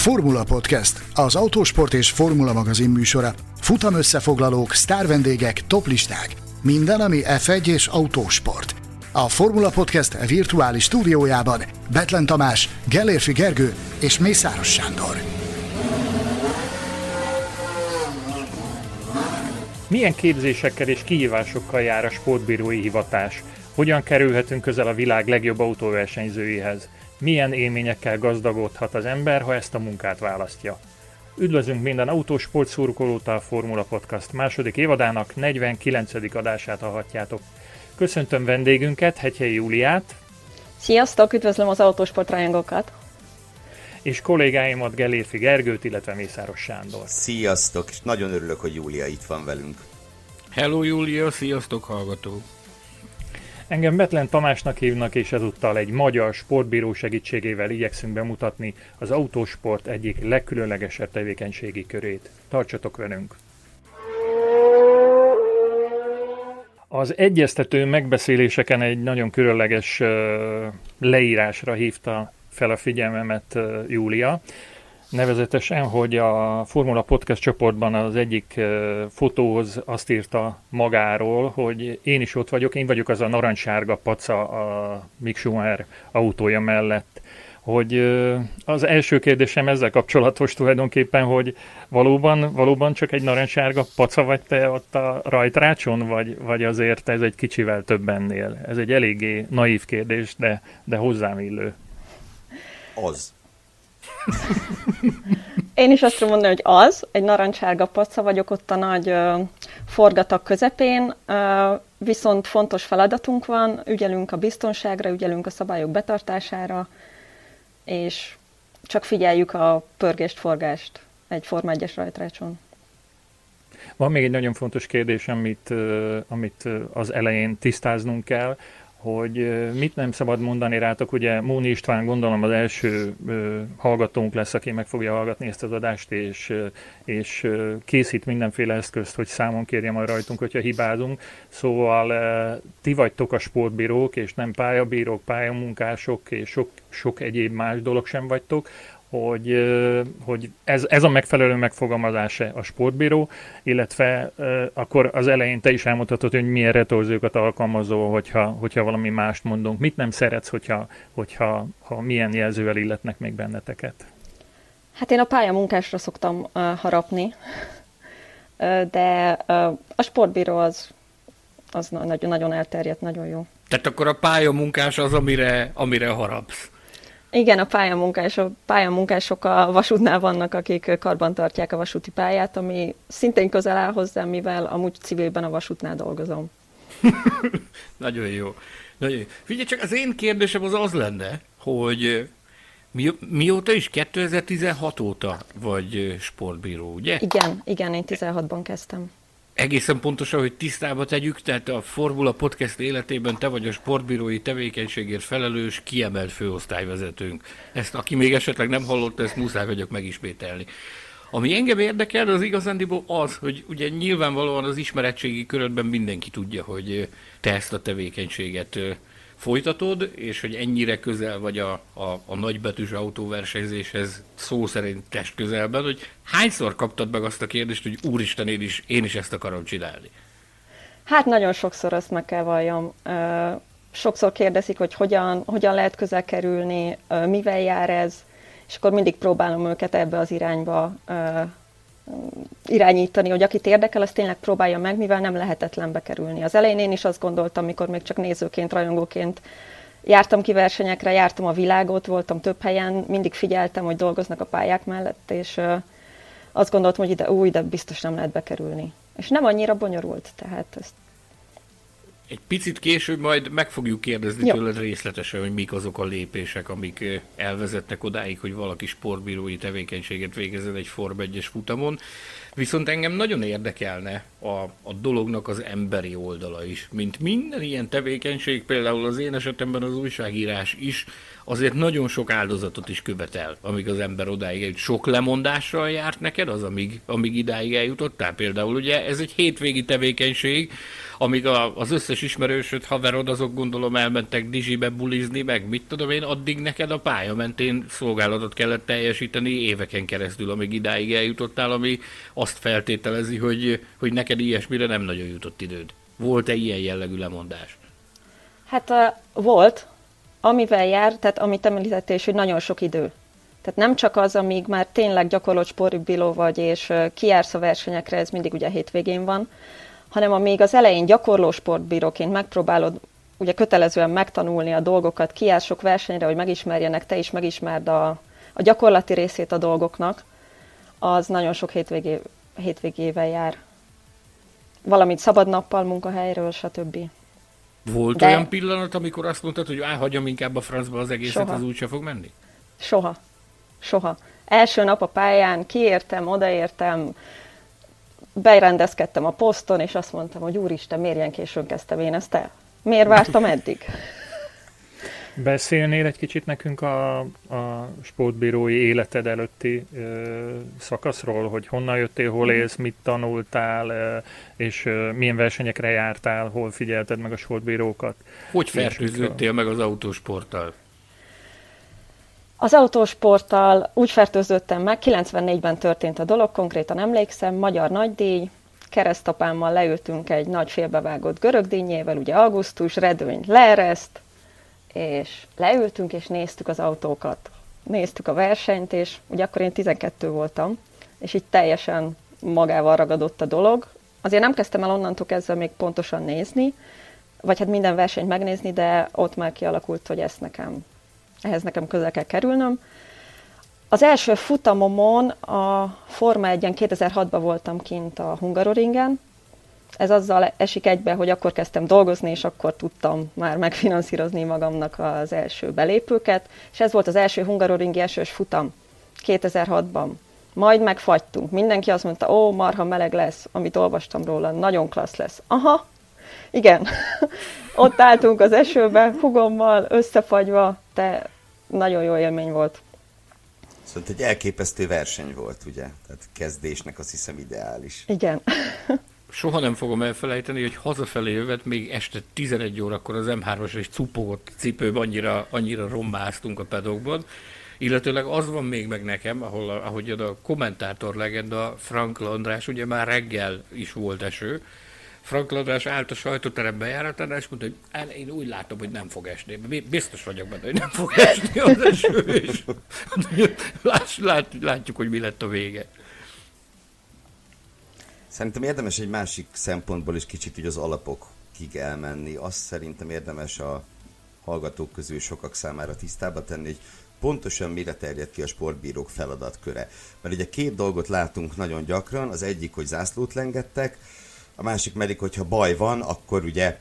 Formula Podcast, az autósport és formula magazin műsora. Futam összefoglalók, sztárvendégek, toplisták. Minden, ami F1 és autósport. A Formula Podcast virtuális stúdiójában Betlen Tamás, Gellérfi Gergő és Mészáros Sándor. Milyen képzésekkel és kihívásokkal jár a sportbírói hivatás? Hogyan kerülhetünk közel a világ legjobb autóversenyzőihez? Milyen élményekkel gazdagodhat az ember, ha ezt a munkát választja? Üdvözlünk minden autósport szurkolót a Formula Podcast második évadának 49. adását hallhatjátok. Köszöntöm vendégünket, Hegyhelyi Júliát. Sziasztok, üdvözlöm az autósport rajongókat. És kollégáimat Gelérfi Gergőt, illetve Mészáros Sándor. Sziasztok, és nagyon örülök, hogy Júlia itt van velünk. Hello Júlia, sziasztok hallgatók! Engem Betlen Tamásnak hívnak, és ezúttal egy magyar sportbíró segítségével igyekszünk bemutatni az autósport egyik legkülönlegesebb tevékenységi körét. Tartsatok velünk! Az egyeztető megbeszéléseken egy nagyon különleges leírásra hívta fel a figyelmemet Júlia, Nevezetesen, hogy a Formula Podcast csoportban az egyik fotóhoz azt írta magáról, hogy én is ott vagyok, én vagyok az a narancssárga paca a Mick Schumacher autója mellett. Hogy az első kérdésem ezzel kapcsolatos tulajdonképpen, hogy valóban, valóban csak egy narancssárga paca vagy te ott a rajtrácson, vagy, vagy azért ez egy kicsivel több ennél? Ez egy eléggé naív kérdés, de, de hozzám illő. Az. Én is azt tudom mondani, hogy az, egy narancssárga paca vagyok ott a nagy forgatak közepén, viszont fontos feladatunk van, ügyelünk a biztonságra, ügyelünk a szabályok betartására, és csak figyeljük a pörgést, forgást egy Forma 1-es rajtrácson. Van még egy nagyon fontos kérdés, amit, amit az elején tisztáznunk kell, hogy mit nem szabad mondani rátok, ugye Móni István gondolom az első hallgatónk lesz, aki meg fogja hallgatni ezt az adást, és, és készít mindenféle eszközt, hogy számon kérje majd rajtunk, hogyha hibázunk. Szóval ti vagytok a sportbírók, és nem pályabírók, pályamunkások, és sok, sok egyéb más dolog sem vagytok, hogy, hogy ez, ez a megfelelő megfogalmazása a sportbíró, illetve akkor az elején te is elmondhatod, hogy milyen retorzókat alkalmazó, hogyha, hogyha valami mást mondunk. Mit nem szeretsz, hogyha, hogyha ha milyen jelzővel illetnek még benneteket? Hát én a pályamunkásra szoktam uh, harapni, de uh, a sportbíró az, az nagyon, nagyon elterjedt, nagyon jó. Tehát akkor a pályamunkás az, amire, amire harapsz. Igen, a pályamunkások, pályamunkások a vasútnál vannak, akik karban tartják a vasúti pályát, ami szintén közel áll hozzám, mivel amúgy civilben a vasútnál dolgozom. Nagyon jó. Nagyon jó. Figyelj csak, az én kérdésem az az lenne, hogy mi, mióta is? 2016 óta vagy sportbíró, ugye? Igen, igen, én 16-ban kezdtem egészen pontosan, hogy tisztába tegyük, tehát a Formula Podcast életében te vagy a sportbírói tevékenységért felelős, kiemelt főosztályvezetőnk. Ezt, aki még esetleg nem hallotta, ezt muszáj vagyok megismételni. Ami engem érdekel, az igazándiból az, hogy ugye nyilvánvalóan az ismeretségi körödben mindenki tudja, hogy te ezt a tevékenységet folytatod, és hogy ennyire közel vagy a, a, a nagybetűs autóversenyzéshez szó szerint test közelben, hogy hányszor kaptad meg azt a kérdést, hogy úristen, én is, én is ezt akarom csinálni? Hát nagyon sokszor azt meg kell valljam. Sokszor kérdezik, hogy hogyan, hogyan lehet közel kerülni, mivel jár ez, és akkor mindig próbálom őket ebbe az irányba irányítani, hogy akit érdekel, az tényleg próbálja meg, mivel nem lehetetlen bekerülni. Az elején én is azt gondoltam, mikor még csak nézőként, rajongóként jártam ki versenyekre, jártam a világot, voltam több helyen, mindig figyeltem, hogy dolgoznak a pályák mellett, és azt gondoltam, hogy ide új, de biztos nem lehet bekerülni. És nem annyira bonyolult, tehát ezt egy picit később majd meg fogjuk kérdezni Jó. tőled részletesen, hogy mik azok a lépések, amik elvezetnek odáig, hogy valaki sportbírói tevékenységet végezzen egy Form 1 futamon. Viszont engem nagyon érdekelne a, a dolognak az emberi oldala is. Mint minden ilyen tevékenység, például az én esetemben az újságírás is, azért nagyon sok áldozatot is követel, amíg az ember odáig egy sok lemondással járt neked, az amíg, amíg idáig eljutottál. Például ugye ez egy hétvégi tevékenység, amíg a, az összes ismerősöd, haverod, azok gondolom elmentek Dizsibe bulizni, meg mit tudom én, addig neked a pálya mentén szolgálatot kellett teljesíteni éveken keresztül, amíg idáig eljutottál, ami azt feltételezi, hogy, hogy neked ilyesmire nem nagyon jutott időd. Volt-e ilyen jellegű lemondás? Hát uh, volt, amivel jár, tehát amit említettél is, hogy nagyon sok idő. Tehát nem csak az, amíg már tényleg gyakorlott sportbiló vagy, és kijársz a versenyekre, ez mindig ugye hétvégén van, hanem amíg az elején gyakorló sportbíróként megpróbálod ugye kötelezően megtanulni a dolgokat, kijársz sok versenyre, hogy megismerjenek, te is megismerd a, a gyakorlati részét a dolgoknak, az nagyon sok hétvégé, hétvégével jár. Valamint szabad nappal, munkahelyről, stb. Volt De... olyan pillanat, amikor azt mondtad, hogy hagyjam inkább a francba az egészet, Soha. az úgyse fog menni? Soha. Soha. Első nap a pályán kiértem, odaértem, berendezkedtem a poszton, és azt mondtam, hogy úristen, miért ilyen későn kezdtem én ezt el? Miért vártam eddig? Beszélnél egy kicsit nekünk a, a sportbírói életed előtti ö, szakaszról, hogy honnan jöttél, hol élsz, mit tanultál, ö, és ö, milyen versenyekre jártál, hol figyelted meg a sportbírókat? Hogy fertőződtél meg az autósporttal? Az autósporttal úgy fertőződtem meg, 94-ben történt a dolog, konkrétan emlékszem, magyar nagydíj, keresztapámmal leültünk egy nagy félbevágott görögdínyével, ugye augusztus, redőny leereszt, és leültünk, és néztük az autókat. Néztük a versenyt, és ugye akkor én 12 voltam, és így teljesen magával ragadott a dolog. Azért nem kezdtem el onnantól kezdve még pontosan nézni, vagy hát minden versenyt megnézni, de ott már kialakult, hogy ezt nekem ehhez nekem közel kell kerülnöm. Az első futamomon a Forma 1-en 2006-ban voltam kint a Hungaroringen. Ez azzal esik egybe, hogy akkor kezdtem dolgozni, és akkor tudtam már megfinanszírozni magamnak az első belépőket, és ez volt az első Hungaroringi esős futam 2006-ban. Majd megfagytunk. Mindenki azt mondta, ó, marha meleg lesz, amit olvastam róla, nagyon klassz lesz. Aha, igen. Ott álltunk az esőbe, hugommal, összefagyva, te nagyon jó élmény volt. Szóval egy elképesztő verseny volt, ugye? Tehát kezdésnek azt hiszem ideális. Igen. Soha nem fogom elfelejteni, hogy hazafelé jövet még este 11 órakor az M3-as és cupogott cipőben annyira, annyira rommáztunk a pedokban. Illetőleg az van még meg nekem, ahol, ahogy a kommentátor legenda Frank András, ugye már reggel is volt eső, Frank Ladrás állt a sajtóterem bejáratánál, és mondta, hogy én úgy látom, hogy nem fog esni. Biztos vagyok benne, hogy nem fog esni az eső, és lát, lát, látjuk, hogy mi lett a vége. Szerintem érdemes egy másik szempontból is kicsit így az alapokig elmenni. Azt szerintem érdemes a hallgatók közül sokak számára tisztába tenni, hogy pontosan mire terjed ki a sportbírók feladatköre. Mert ugye két dolgot látunk nagyon gyakran, az egyik, hogy zászlót lengettek, a másik pedig, hogyha baj van, akkor ugye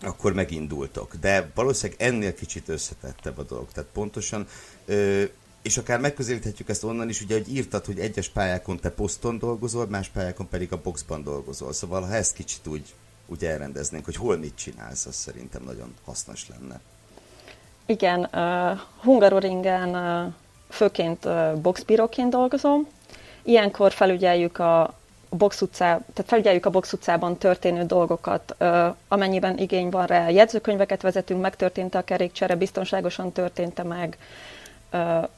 akkor megindultok. De valószínűleg ennél kicsit összetettebb a dolog. Tehát pontosan, ö, és akár megközelíthetjük ezt onnan is, ugye, hogy írtad, hogy egyes pályákon te poszton dolgozol, más pályákon pedig a boxban dolgozol. Szóval ha ezt kicsit úgy, úgy elrendeznénk, hogy hol mit csinálsz, az szerintem nagyon hasznos lenne. Igen, uh, Hungaroringen uh, főként uh, boxbíróként dolgozom. Ilyenkor felügyeljük a, box utcá, tehát felügyeljük a box utcában történő dolgokat, amennyiben igény van rá. Jegyzőkönyveket vezetünk, megtörtént a kerékcsere, biztonságosan történt meg,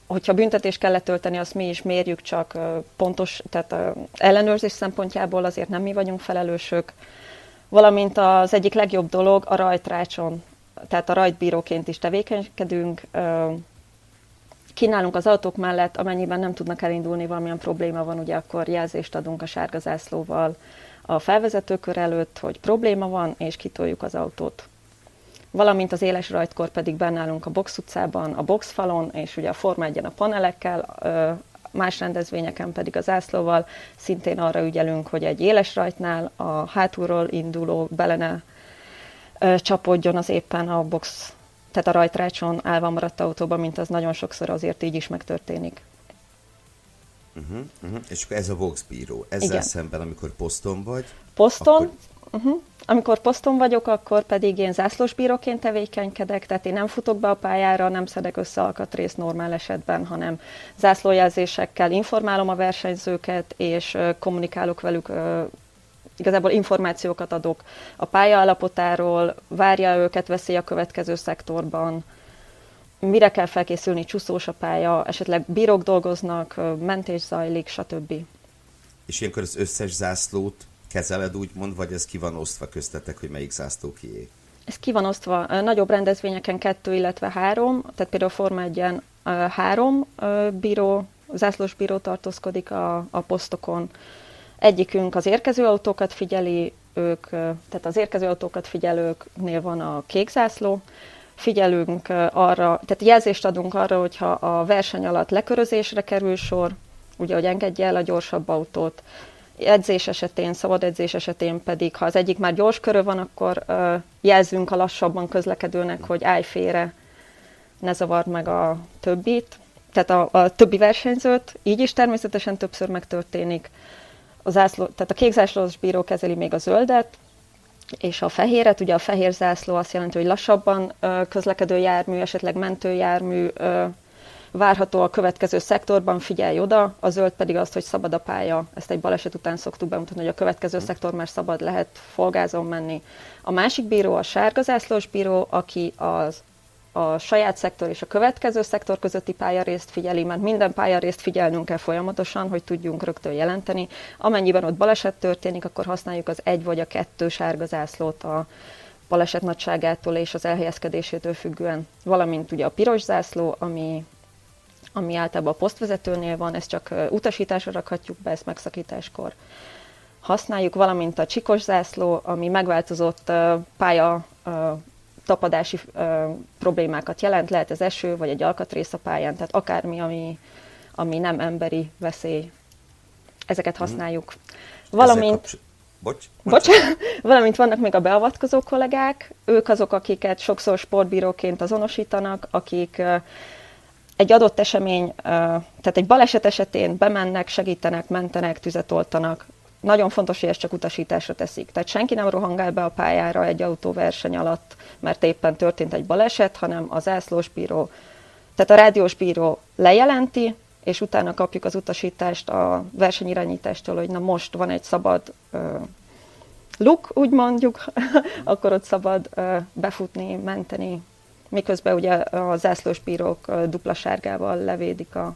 hogyha büntetést kell letölteni, azt mi is mérjük, csak pontos, tehát ellenőrzés szempontjából azért nem mi vagyunk felelősök. Valamint az egyik legjobb dolog a rajtrácson, tehát a rajtbíróként is tevékenykedünk, kínálunk az autók mellett, amennyiben nem tudnak elindulni, valamilyen probléma van, ugye akkor jelzést adunk a sárga zászlóval a felvezetőkör előtt, hogy probléma van, és kitoljuk az autót. Valamint az éles rajtkor pedig bennállunk a box utcában, a boxfalon, és ugye a Forma 1 a panelekkel, más rendezvényeken pedig az ászlóval szintén arra ügyelünk, hogy egy éles rajtnál a hátulról induló belene csapódjon az éppen a box tehát a rajtrácson állva maradt autóban, mint az nagyon sokszor azért így is megtörténik. Uh-huh, uh-huh. És akkor ez a Vox bíró. Ezzel Igen. szemben, amikor poszton vagy? Poszton, akkor... uh-huh. amikor poszton vagyok, akkor pedig én zászlósbíróként tevékenykedek, tehát én nem futok be a pályára, nem szedek össze alkatrészt normál esetben, hanem zászlójelzésekkel informálom a versenyzőket, és kommunikálok velük igazából információkat adok a pálya állapotáról, várja őket veszély a következő szektorban, mire kell felkészülni, csúszós a pálya, esetleg bírók dolgoznak, mentés zajlik, stb. És ilyenkor az összes zászlót kezeled úgymond, vagy ez ki van osztva köztetek, hogy melyik zászló kié? Ez ki van osztva. Nagyobb rendezvényeken kettő, illetve három, tehát például Forma 1 három bíró, zászlós bíró tartózkodik a, a posztokon. Egyikünk az érkező autókat figyeli, ők, tehát az érkező autókat figyelőknél van a kék zászló, figyelünk arra, tehát jelzést adunk arra, hogyha a verseny alatt lekörözésre kerül sor, ugye, hogy engedje el a gyorsabb autót, edzés esetén, szabad edzés esetén pedig, ha az egyik már gyors körö van, akkor jelzünk a lassabban közlekedőnek, hogy állj félre, ne zavard meg a többit, tehát a, a többi versenyzőt, így is természetesen többször megtörténik. A zászló, tehát a kék zászlós bíró kezeli még a zöldet, és a fehéret, ugye a fehér zászló azt jelenti, hogy lassabban közlekedő jármű, esetleg mentőjármű várható a következő szektorban, figyelj oda, a zöld pedig azt, hogy szabad a pálya. Ezt egy baleset után szoktuk bemutatni, hogy a következő szektor már szabad lehet folgázon menni. A másik bíró a sárga zászlós bíró, aki az a saját szektor és a következő szektor közötti pályarészt figyeli, mert minden pályarészt figyelnünk kell folyamatosan, hogy tudjunk rögtön jelenteni. Amennyiben ott baleset történik, akkor használjuk az egy vagy a kettő sárga zászlót a baleset nagyságától és az elhelyezkedésétől függően, valamint ugye a piros zászló, ami ami általában a posztvezetőnél van, ezt csak utasításra rakhatjuk be, ezt megszakításkor használjuk, valamint a csikos zászló, ami megváltozott pálya tapadási problémákat jelent, lehet ez eső, vagy egy alkatrész a pályán, tehát akármi, ami, ami nem emberi veszély, ezeket mhm. használjuk. Valamint, Bocs, bocs. Valamint vannak még a beavatkozó kollégák, ők azok, akiket sokszor sportbíróként azonosítanak, akik egy adott esemény, tehát egy baleset esetén bemennek, segítenek, mentenek, tüzet oltanak. Nagyon fontos, hogy ezt csak utasításra teszik. Tehát senki nem rohangál be a pályára egy autóverseny alatt, mert éppen történt egy baleset, hanem az ászlós bíró, tehát a rádiós bíró lejelenti, és utána kapjuk az utasítást a versenyirányítástól, hogy na most van egy szabad uh, luk, úgy mondjuk, akkor ott szabad uh, befutni, menteni, miközben ugye a zászlós bírók dupla sárgával levédik a,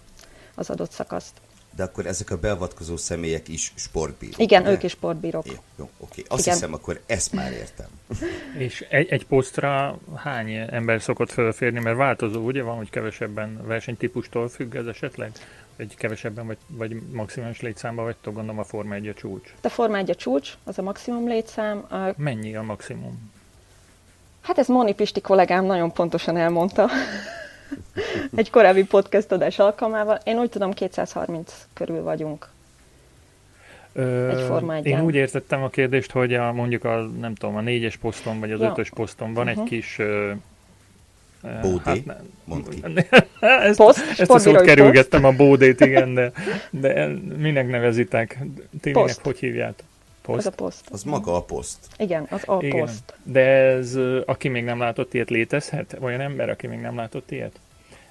az adott szakaszt. De akkor ezek a beavatkozó személyek is sportbírók? Igen, de? ők is sportbírók. Jó, jó oké. Azt Igen. hiszem, akkor ezt már értem. És egy, egy posztra hány ember szokott fölférni? Mert változó, ugye van, hogy kevesebben versenytípustól függ ez esetleg? Vagy kevesebben, vagy, vagy maximális létszámban vagytok, gondolom a Forma 1 a csúcs. A Forma 1 a csúcs, az a maximum létszám. A... Mennyi a maximum? Hát ez Moni Pisti kollégám nagyon pontosan elmondta egy korábbi podcast adás alkalmával. Én úgy tudom, 230 körül vagyunk. Ö, egy Én úgy értettem a kérdést, hogy a, mondjuk a, nem tudom, a négyes poszton, vagy az ja. ötös poszton van uh-huh. egy kis ö, Bódé? Hát, Mondd ki. ezt, Poszt, ezt a szót kerülgettem a bódét, igen, de, de minek nevezitek? Tényleg, hogy hívjátok? Poszt? Az a poszt. Az maga a poszt. Igen, az a Igen. poszt. De ez, aki még nem látott ilyet, létezhet? Olyan ember, aki még nem látott ilyet?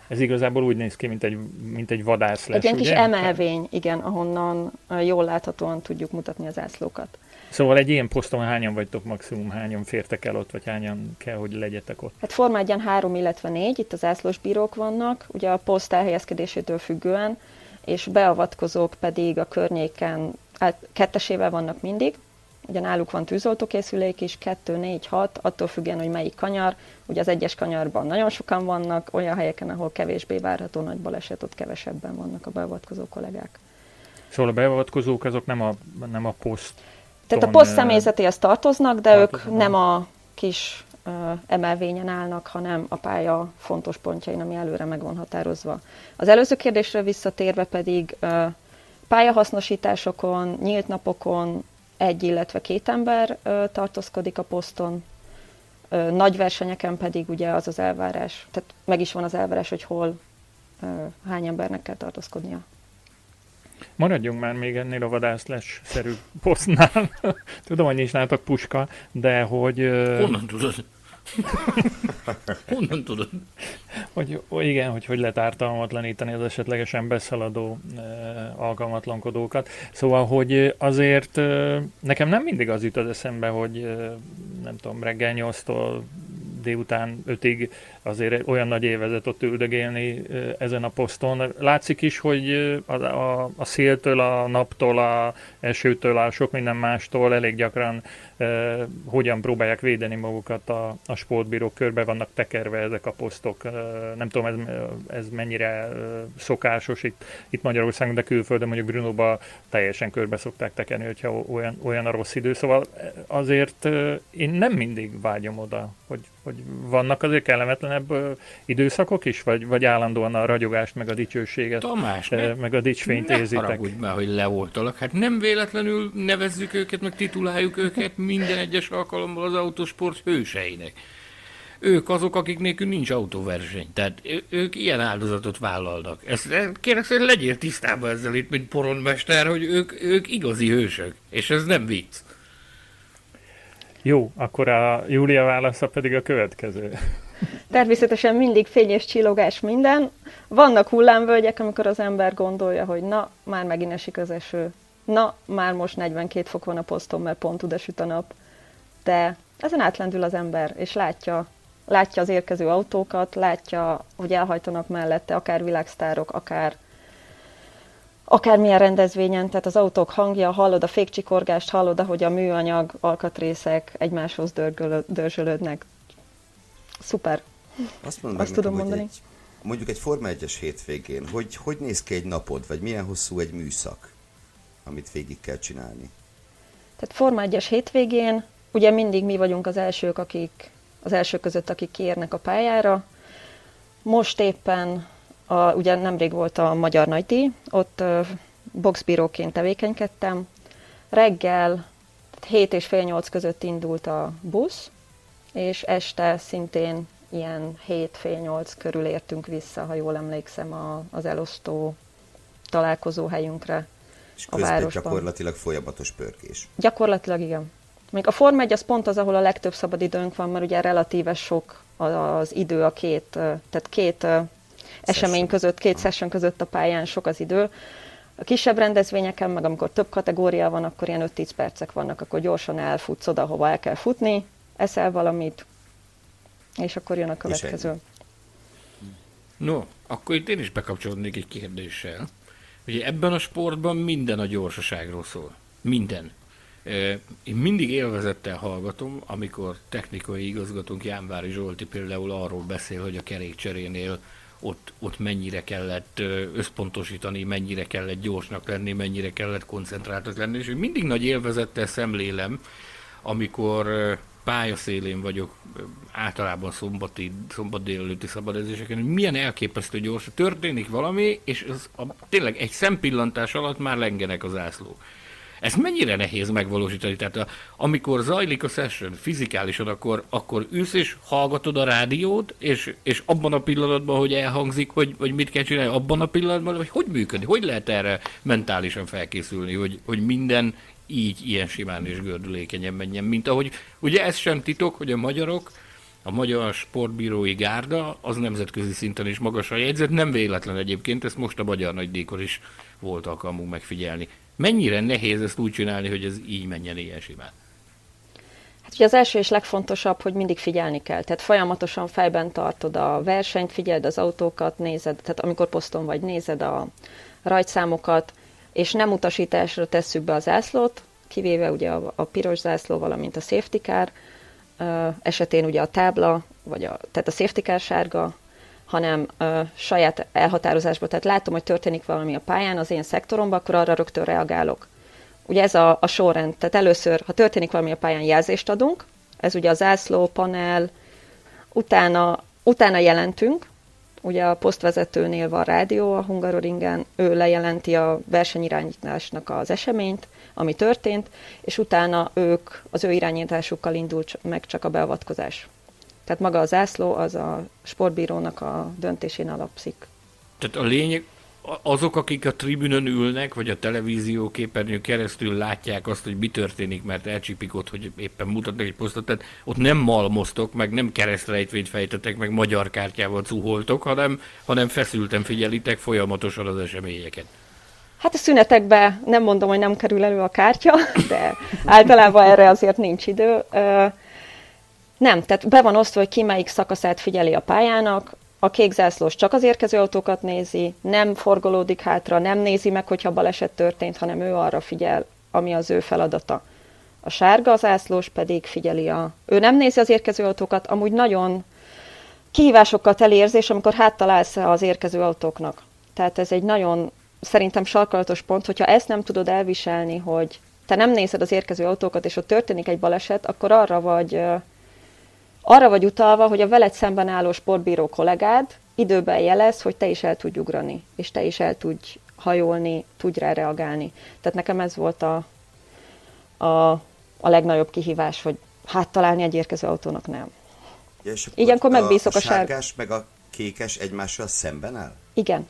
Ez igazából úgy néz ki, mint egy, mint egy vadász lesz, Egy ilyen kis emelvény, igen, ahonnan jól láthatóan tudjuk mutatni az ászlókat. Szóval egy ilyen poszton hányan vagytok maximum, hányan fértek el ott, vagy hányan kell, hogy legyetek ott? Hát Forma három, illetve négy, itt az ászlós bírók vannak, ugye a poszt elhelyezkedésétől függően, és beavatkozók pedig a környéken kettesével vannak mindig, ugye náluk van tűzoltókészülék is, 2, 4, 6, attól függően, hogy melyik kanyar. Ugye az egyes kanyarban nagyon sokan vannak, olyan helyeken, ahol kevésbé várható nagy baleset, ott kevesebben vannak a beavatkozó kollégák. Szóval a beavatkozók azok nem a, nem a poszt. Tehát a poszt személyzetéhez tartoznak, de tartoznak. ők nem a kis uh, emelvényen állnak, hanem a pálya fontos pontjain, ami előre meg van határozva. Az előző kérdésre visszatérve pedig uh, Pályahasznosításokon, nyílt napokon egy, illetve két ember ö, tartózkodik a poszton, ö, nagy versenyeken pedig ugye az az elvárás, tehát meg is van az elvárás, hogy hol ö, hány embernek kell tartózkodnia. Maradjunk már még ennél a vadászlás-szerű posztnál. Tudom, hogy nincs nálatok puska, de hogy... Honnan tudod? Honnan tudod? Hogy, igen, hogy hogy lehet ártalmatlanítani az esetlegesen beszaladó e, alkalmatlankodókat. Szóval, hogy azért e, nekem nem mindig az jut az eszembe, hogy e, nem tudom, reggel 8-tól délután 5-ig azért olyan nagy évezet ott üldögélni ezen a poszton. Látszik is, hogy a, a, a széltől, a naptól, a esőtől, a sok minden mástól elég gyakran eh, hogyan próbálják védeni magukat a, a sportbírók, körbe vannak tekerve ezek a posztok. Eh, nem tudom, ez, ez mennyire szokásos itt, itt Magyarországon, de külföldön mondjuk Brunóba teljesen körbe szokták tekerni, hogyha olyan, olyan a rossz idő. Szóval azért én nem mindig vágyom oda, hogy, hogy vannak azért kellemetlen kellemetlenebb időszakok is, vagy, vagy állandóan a ragyogást, meg a dicsőséget, Tamás, ne, meg a dicsfényt ne érzitek? haragudj már, hogy leoltalak. Hát nem véletlenül nevezzük őket, meg tituláljuk őket minden egyes alkalommal az autosport hőseinek. Ők azok, akik nélkül nincs autóverseny. Tehát ők ilyen áldozatot vállalnak. Ezt kérek, hogy legyél tisztában ezzel itt, mint poronmester, hogy ők, ők igazi hősök. És ez nem vicc. Jó, akkor a Júlia válasza pedig a következő. Természetesen mindig fényes csillogás minden. Vannak hullámvölgyek, amikor az ember gondolja, hogy na, már megint esik az eső. Na, már most 42 fok van a poszton, mert pont oda süt a nap. De ezen átlendül az ember, és látja, látja az érkező autókat, látja, hogy elhajtanak mellette akár világsztárok, akár akármilyen rendezvényen, tehát az autók hangja, hallod a fékcsikorgást, hallod, ahogy a műanyag alkatrészek egymáshoz dörzsölődnek szuper. Azt, mondom Azt tudom mondani. Egy, mondjuk egy Forma 1-es hétvégén, hogy, hogy néz ki egy napod, vagy milyen hosszú egy műszak, amit végig kell csinálni? Tehát Forma 1-es hétvégén ugye mindig mi vagyunk az elsők, akik az elsők között, akik kiérnek a pályára. Most éppen, a, ugye nemrég volt a Magyar Nagydíj, ott boxbíróként tevékenykedtem. Reggel 7 és fél 8 között indult a busz, és este szintén ilyen 7 fél 8 körül értünk vissza, ha jól emlékszem, a, az elosztó találkozó helyünkre és a városban. gyakorlatilag folyamatos pörkés. Gyakorlatilag igen. Még a Form 1 az pont az, ahol a legtöbb szabadidőnk van, mert ugye relatíve sok az idő a két, tehát két esemény között, két session között a pályán sok az idő. A kisebb rendezvényeken, meg amikor több kategória van, akkor ilyen 5-10 percek vannak, akkor gyorsan elfutsz oda, hova el kell futni, eszel valamit, és akkor jön a következő. No, akkor itt én is bekapcsolódnék egy kérdéssel. Ugye ebben a sportban minden a gyorsaságról szól. Minden. Én mindig élvezettel hallgatom, amikor technikai igazgatónk Jánvári Zsolti például arról beszél, hogy a kerékcserénél ott, ott mennyire kellett összpontosítani, mennyire kellett gyorsnak lenni, mennyire kellett koncentráltak lenni, és mindig nagy élvezettel szemlélem, amikor pályaszélén vagyok, általában szombati, szombat délelőtti szabadezéseken, hogy milyen elképesztő gyors, történik valami, és az a, tényleg egy szempillantás alatt már lengenek az ászló. Ez mennyire nehéz megvalósítani? Tehát a, amikor zajlik a session fizikálisan, akkor, akkor ülsz és hallgatod a rádiót, és, és abban a pillanatban, hogy elhangzik, hogy, hogy mit kell csinálni, abban a pillanatban, hogy hogy működik, hogy lehet erre mentálisan felkészülni, hogy, hogy minden így ilyen simán és gördülékenyen menjen, mint ahogy ugye ez sem titok, hogy a magyarok, a magyar sportbírói gárda az nemzetközi szinten is magas a jegyzet, nem véletlen egyébként, ezt most a magyar nagydíjkor is volt alkalmunk megfigyelni. Mennyire nehéz ezt úgy csinálni, hogy ez így menjen ilyen simán? Hát ugye az első és legfontosabb, hogy mindig figyelni kell. Tehát folyamatosan fejben tartod a versenyt, figyeld az autókat, nézed, tehát amikor poszton vagy, nézed a rajtszámokat, és nem utasításra tesszük be a zászlót, kivéve ugye a, a piros zászló, valamint a safety car, uh, esetén ugye a tábla, vagy a, tehát a safety car sárga, hanem uh, saját elhatározásban, tehát látom, hogy történik valami a pályán, az én szektoromban, akkor arra rögtön reagálok. Ugye ez a, a sorrend, tehát először, ha történik valami a pályán, jelzést adunk, ez ugye a zászló, panel, utána, utána jelentünk, Ugye a posztvezetőnél van rádió a Hungaroringen, ő lejelenti a versenyirányításnak az eseményt, ami történt, és utána ők, az ő irányításukkal indul meg csak a beavatkozás. Tehát maga a zászló az a sportbírónak a döntésén alapszik. Tehát a lényeg, azok, akik a tribünön ülnek, vagy a televízió képernyő keresztül látják azt, hogy mi történik, mert elcsípik ott, hogy éppen mutatnak egy posztot, tehát ott nem malmoztok, meg nem keresztrejtvényt fejtetek, meg magyar kártyával cuholtok, hanem, hanem feszülten figyelitek folyamatosan az eseményeket. Hát a szünetekben nem mondom, hogy nem kerül elő a kártya, de általában erre azért nincs idő. Nem, tehát be van osztva, hogy ki melyik szakaszát figyeli a pályának, a kék zászlós csak az érkező autókat nézi, nem forgolódik hátra, nem nézi meg, hogyha baleset történt, hanem ő arra figyel, ami az ő feladata. A sárga zászlós pedig figyeli a... Ő nem nézi az érkező autókat, amúgy nagyon kihívásokkal teli érzés, amikor háttalálsz az érkező autóknak. Tehát ez egy nagyon szerintem sarkalatos pont, hogyha ezt nem tudod elviselni, hogy te nem nézed az érkező autókat, és ott történik egy baleset, akkor arra vagy arra vagy utalva, hogy a veled szemben álló sportbíró kollégád időben jelez, hogy te is el tudj ugrani, és te is el tudj hajolni, tudj rá reagálni. Tehát nekem ez volt a, a, a legnagyobb kihívás, hogy hát találni egy érkező autónak nem. Ja, és Ilyenkor megbízok a, a, sárgás meg a kékes egymással szemben áll? Igen.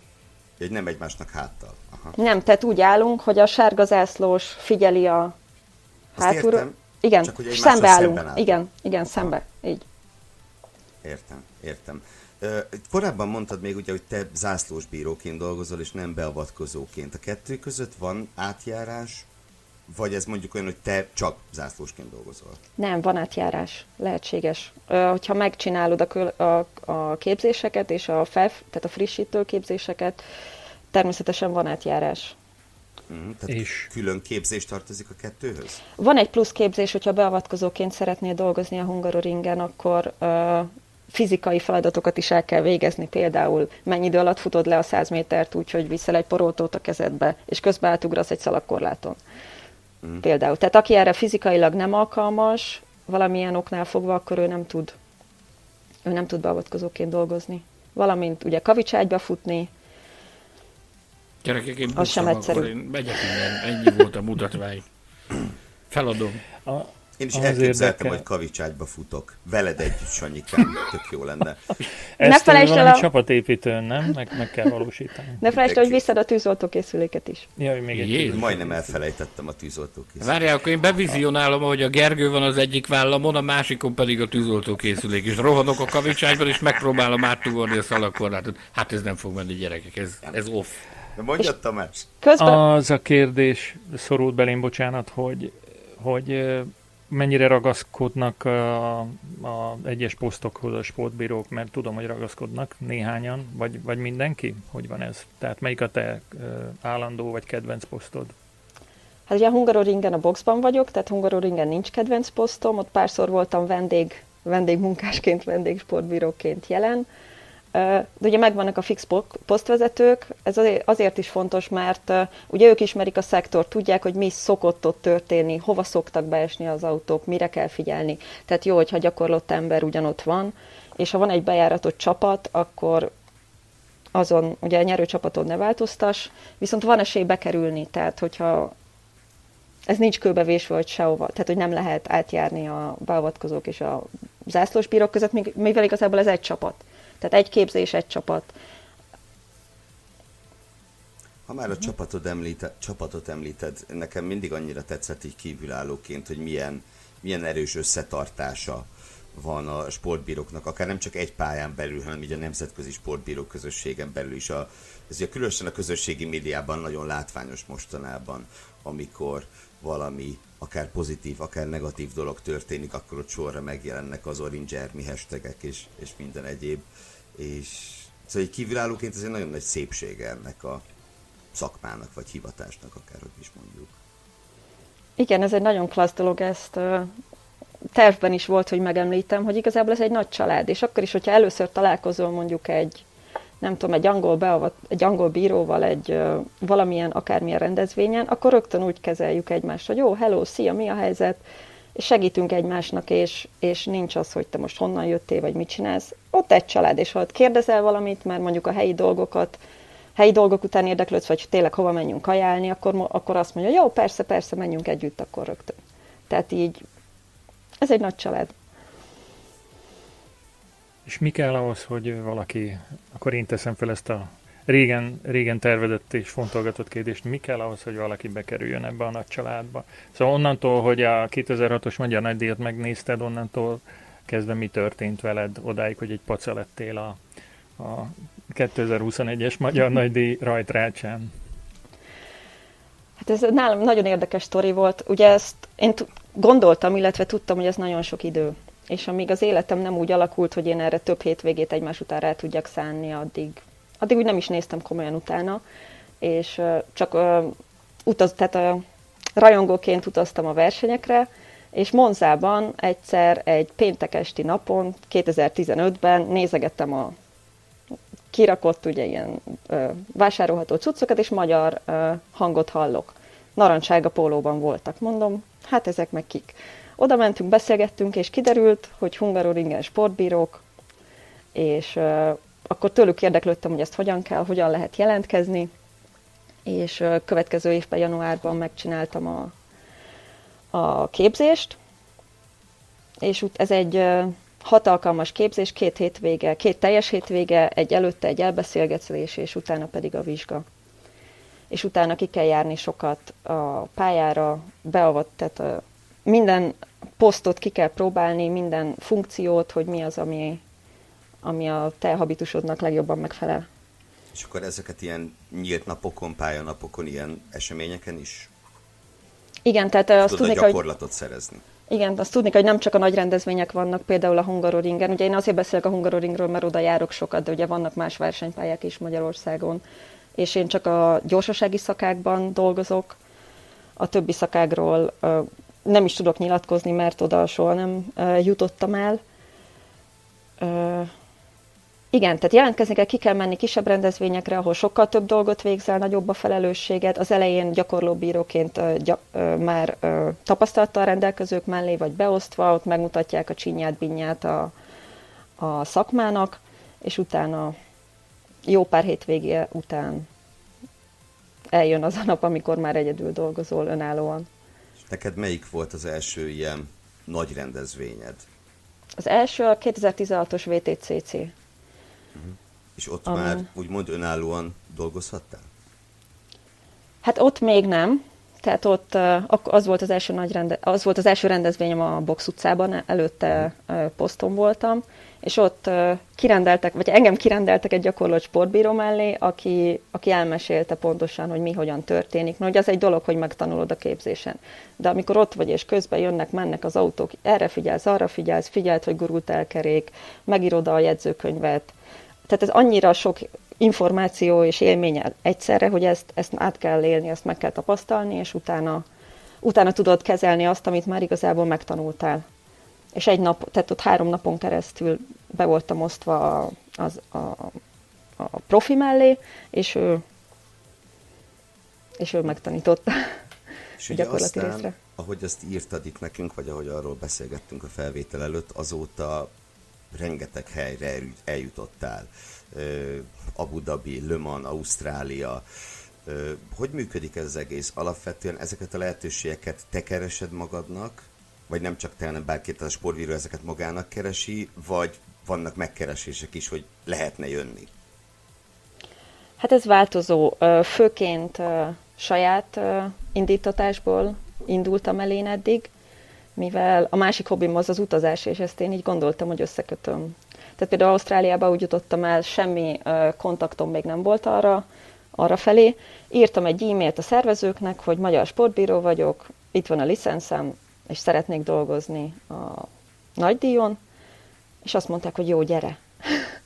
Egy nem egymásnak háttal. Aha. Nem, tehát úgy állunk, hogy a sárga zászlós figyeli a hátulról. Igen, Csak, hogy szembe állunk. Szemben igen, igen, szembe. Így. Értem, értem. Korábban mondtad még ugye, hogy te zászlós bíróként dolgozol, és nem beavatkozóként. A kettő között van átjárás, vagy ez mondjuk olyan, hogy te csak zászlósként dolgozol? Nem, van átjárás, lehetséges. Hogyha megcsinálod a, a, a képzéseket és a, fel, tehát a frissítő képzéseket, természetesen van átjárás. Mm, tehát és külön képzés tartozik a kettőhöz? Van egy plusz képzés, hogyha beavatkozóként szeretnél dolgozni a Hungaroringen, akkor fizikai feladatokat is el kell végezni, például mennyi idő alatt futod le a 100 métert úgy, hogy viszel egy porótót a kezedbe, és közben átugrasz egy szalagkorláton. Mm. Például. Tehát aki erre fizikailag nem alkalmas, valamilyen oknál fogva, akkor ő nem tud, ő nem tud beavatkozóként dolgozni. Valamint ugye kavicságyba futni, Gyerekek, én az sem egyszerű. Akkor én megyek innen, ennyi volt a mutatvány. Feladom. A, én is elképzeltem, érdekel. hogy kavicságyba futok. Veled együtt, Sanyikám, tök jó lenne. Ezt ne felejtsd el a... csapatépítőn, nem? Meg, meg kell valósítani. Ne felejtsd el, hogy visszad a tűzoltókészüléket is. Jaj, még egy Jézus. Majdnem elfelejtettem a tűzoltókészüléket. Várjál, akkor én bevizionálom, hogy a Gergő van az egyik vállamon, a másikon pedig a tűzoltókészülék. És rohanok a kavicságyban, és megpróbálom átugorni a szalagkorlátot. Hát ez nem fog menni, gyerekek, ez, ez off. De mondja Tamás. Közben... Az a kérdés szorult belém, bocsánat, hogy, hogy mennyire ragaszkodnak a, a egyes posztokhoz a sportbírók, mert tudom, hogy ragaszkodnak néhányan, vagy, vagy mindenki? Hogy van ez? Tehát melyik a te állandó vagy kedvenc posztod? Hát ugye a Hungaroringen a boxban vagyok, tehát Hungaroringen nincs kedvenc posztom, ott párszor voltam vendég, vendégmunkásként, vendégsportbíróként jelen. De ugye megvannak a fix posztvezetők, ez azért is fontos, mert ugye ők ismerik a szektor, tudják, hogy mi szokott ott történni, hova szoktak beesni az autók, mire kell figyelni. Tehát jó, hogyha gyakorlott ember ugyanott van, és ha van egy bejáratott csapat, akkor azon, ugye a nyerő csapaton ne változtas, viszont van esély bekerülni, tehát hogyha ez nincs kőbevésve, vagy sehova, tehát hogy nem lehet átjárni a beavatkozók és a zászlósbírók között, mivel igazából ez egy csapat. Tehát egy képzés, egy csapat. Ha már a csapatot, említe, csapatot említed, nekem mindig annyira tetszett így kívülállóként, hogy milyen, milyen erős összetartása van a sportbíróknak, akár nem csak egy pályán belül, hanem így a nemzetközi sportbírók közösségen belül is. A, ez ugye különösen a közösségi médiában nagyon látványos mostanában, amikor valami akár pozitív, akár negatív dolog történik, akkor ott sorra megjelennek az Orange Army hashtagek és, és minden egyéb. És szóval egy kívülállóként ez egy nagyon nagy szépsége ennek a szakmának, vagy hivatásnak, akárhogy is mondjuk. Igen, ez egy nagyon klassz dolog, ezt tervben is volt, hogy megemlítem, hogy igazából ez egy nagy család, és akkor is, hogyha először találkozol mondjuk egy nem tudom, egy angol, beavat, egy angol bíróval egy uh, valamilyen, akármilyen rendezvényen, akkor rögtön úgy kezeljük egymást, hogy jó, hello, szia, mi a helyzet, és segítünk egymásnak, és, és nincs az, hogy te most honnan jöttél, vagy mit csinálsz. Ott egy család, és ha ott kérdezel valamit, mert mondjuk a helyi dolgokat, helyi dolgok után érdeklődsz, vagy tényleg hova menjünk kajálni, akkor, akkor azt mondja, jó, persze, persze, menjünk együtt, akkor rögtön. Tehát így, ez egy nagy család. És mi kell ahhoz, hogy valaki, akkor én teszem fel ezt a régen, régen tervezett és fontolgatott kérdést, mi kell ahhoz, hogy valaki bekerüljön ebbe a nagy családba. Szóval onnantól, hogy a 2006-os Magyar Nagydíjat megnézted, onnantól kezdve mi történt veled odáig, hogy egy paca lettél a, a 2021-es Magyar Nagydíj rajtrácsán? Hát ez nálam nagyon érdekes sztori volt. Ugye ezt én gondoltam, illetve tudtam, hogy ez nagyon sok idő. És amíg az életem nem úgy alakult, hogy én erre több hétvégét egymás után rá tudjak szánni, addig, addig úgy nem is néztem komolyan utána, és csak utaz, tehát rajongóként utaztam a versenyekre, és Monzában egyszer egy péntek esti napon, 2015-ben nézegettem a kirakott ugye ilyen ö, vásárolható cuccokat, és magyar ö, hangot hallok. Narancsága pólóban voltak. Mondom, hát ezek meg kik. Oda mentünk, beszélgettünk, és kiderült, hogy Hungaroringen sportbírók, és ö, akkor tőlük érdeklődtem, hogy ezt hogyan kell, hogyan lehet jelentkezni, és következő évben, januárban megcsináltam a, a képzést, és ez egy hat alkalmas képzés, két hétvége, két teljes hétvége, egy előtte egy elbeszélgetés, és utána pedig a vizsga. És utána ki kell járni sokat a pályára, beavat, tehát minden posztot ki kell próbálni, minden funkciót, hogy mi az, ami, ami a te habitusodnak legjobban megfelel. És akkor ezeket ilyen nyílt napokon, pályanapokon, ilyen eseményeken is igen, tehát azt tudni, hogy... gyakorlatot szerezni. Igen, azt tudni, hogy nem csak a nagy rendezvények vannak, például a Hungaroringen. Ugye én azért beszélek a Hungaroringről, mert oda járok sokat, de ugye vannak más versenypályák is Magyarországon. És én csak a gyorsasági szakákban dolgozok, a többi szakágról nem is tudok nyilatkozni, mert oda soha nem jutottam el. Igen, tehát jelentkezni ki kell menni kisebb rendezvényekre, ahol sokkal több dolgot végzel, nagyobb a felelősséget. Az elején gyakorló bíróként már tapasztalattal rendelkezők mellé vagy beosztva, ott megmutatják a csinyát, binyát a, a szakmának, és utána jó pár hétvégé után eljön az a nap, amikor már egyedül dolgozol önállóan. Neked melyik volt az első ilyen nagy rendezvényed? Az első a 2016-os VTCC. Uh-huh. És ott Ami... már úgymond önállóan dolgozhattál? Hát ott még nem. Tehát ott az volt az első, nagy rende, az volt az első rendezvényem a Box utcában, előtte uh-huh. poszton voltam, és ott kirendeltek, vagy engem kirendeltek egy gyakorlott sportbíró mellé, aki, aki elmesélte pontosan, hogy mi hogyan történik. Na, ugye az egy dolog, hogy megtanulod a képzésen. De amikor ott vagy, és közben jönnek, mennek az autók, erre figyelsz, arra figyelsz, figyeld, hogy gurult elkerék, megírod a jegyzőkönyvet, tehát ez annyira sok információ és élmény egyszerre, hogy ezt, ezt át kell élni, ezt meg kell tapasztalni, és utána, utána tudod kezelni azt, amit már igazából megtanultál. És egy nap, tehát ott három napon keresztül be voltam osztva az, a, a profi mellé, és ő, és ő megtanította és ugye gyakorlati aztán, részre. ahogy azt írtad itt nekünk, vagy ahogy arról beszélgettünk a felvétel előtt, azóta rengeteg helyre eljutottál. Abu Dhabi, Le Mans, Ausztrália. Hogy működik ez az egész? Alapvetően ezeket a lehetőségeket te keresed magadnak, vagy nem csak te, hanem bárki a sportíró ezeket magának keresi, vagy vannak megkeresések is, hogy lehetne jönni? Hát ez változó. Főként saját indítatásból indultam el én eddig, mivel a másik hobbim az az utazás, és ezt én így gondoltam, hogy összekötöm. Tehát például Ausztráliába úgy jutottam el, semmi kontaktom még nem volt arra, arra felé. Írtam egy e-mailt a szervezőknek, hogy magyar sportbíró vagyok, itt van a licenszem, és szeretnék dolgozni a nagydíjon, és azt mondták, hogy jó, gyere.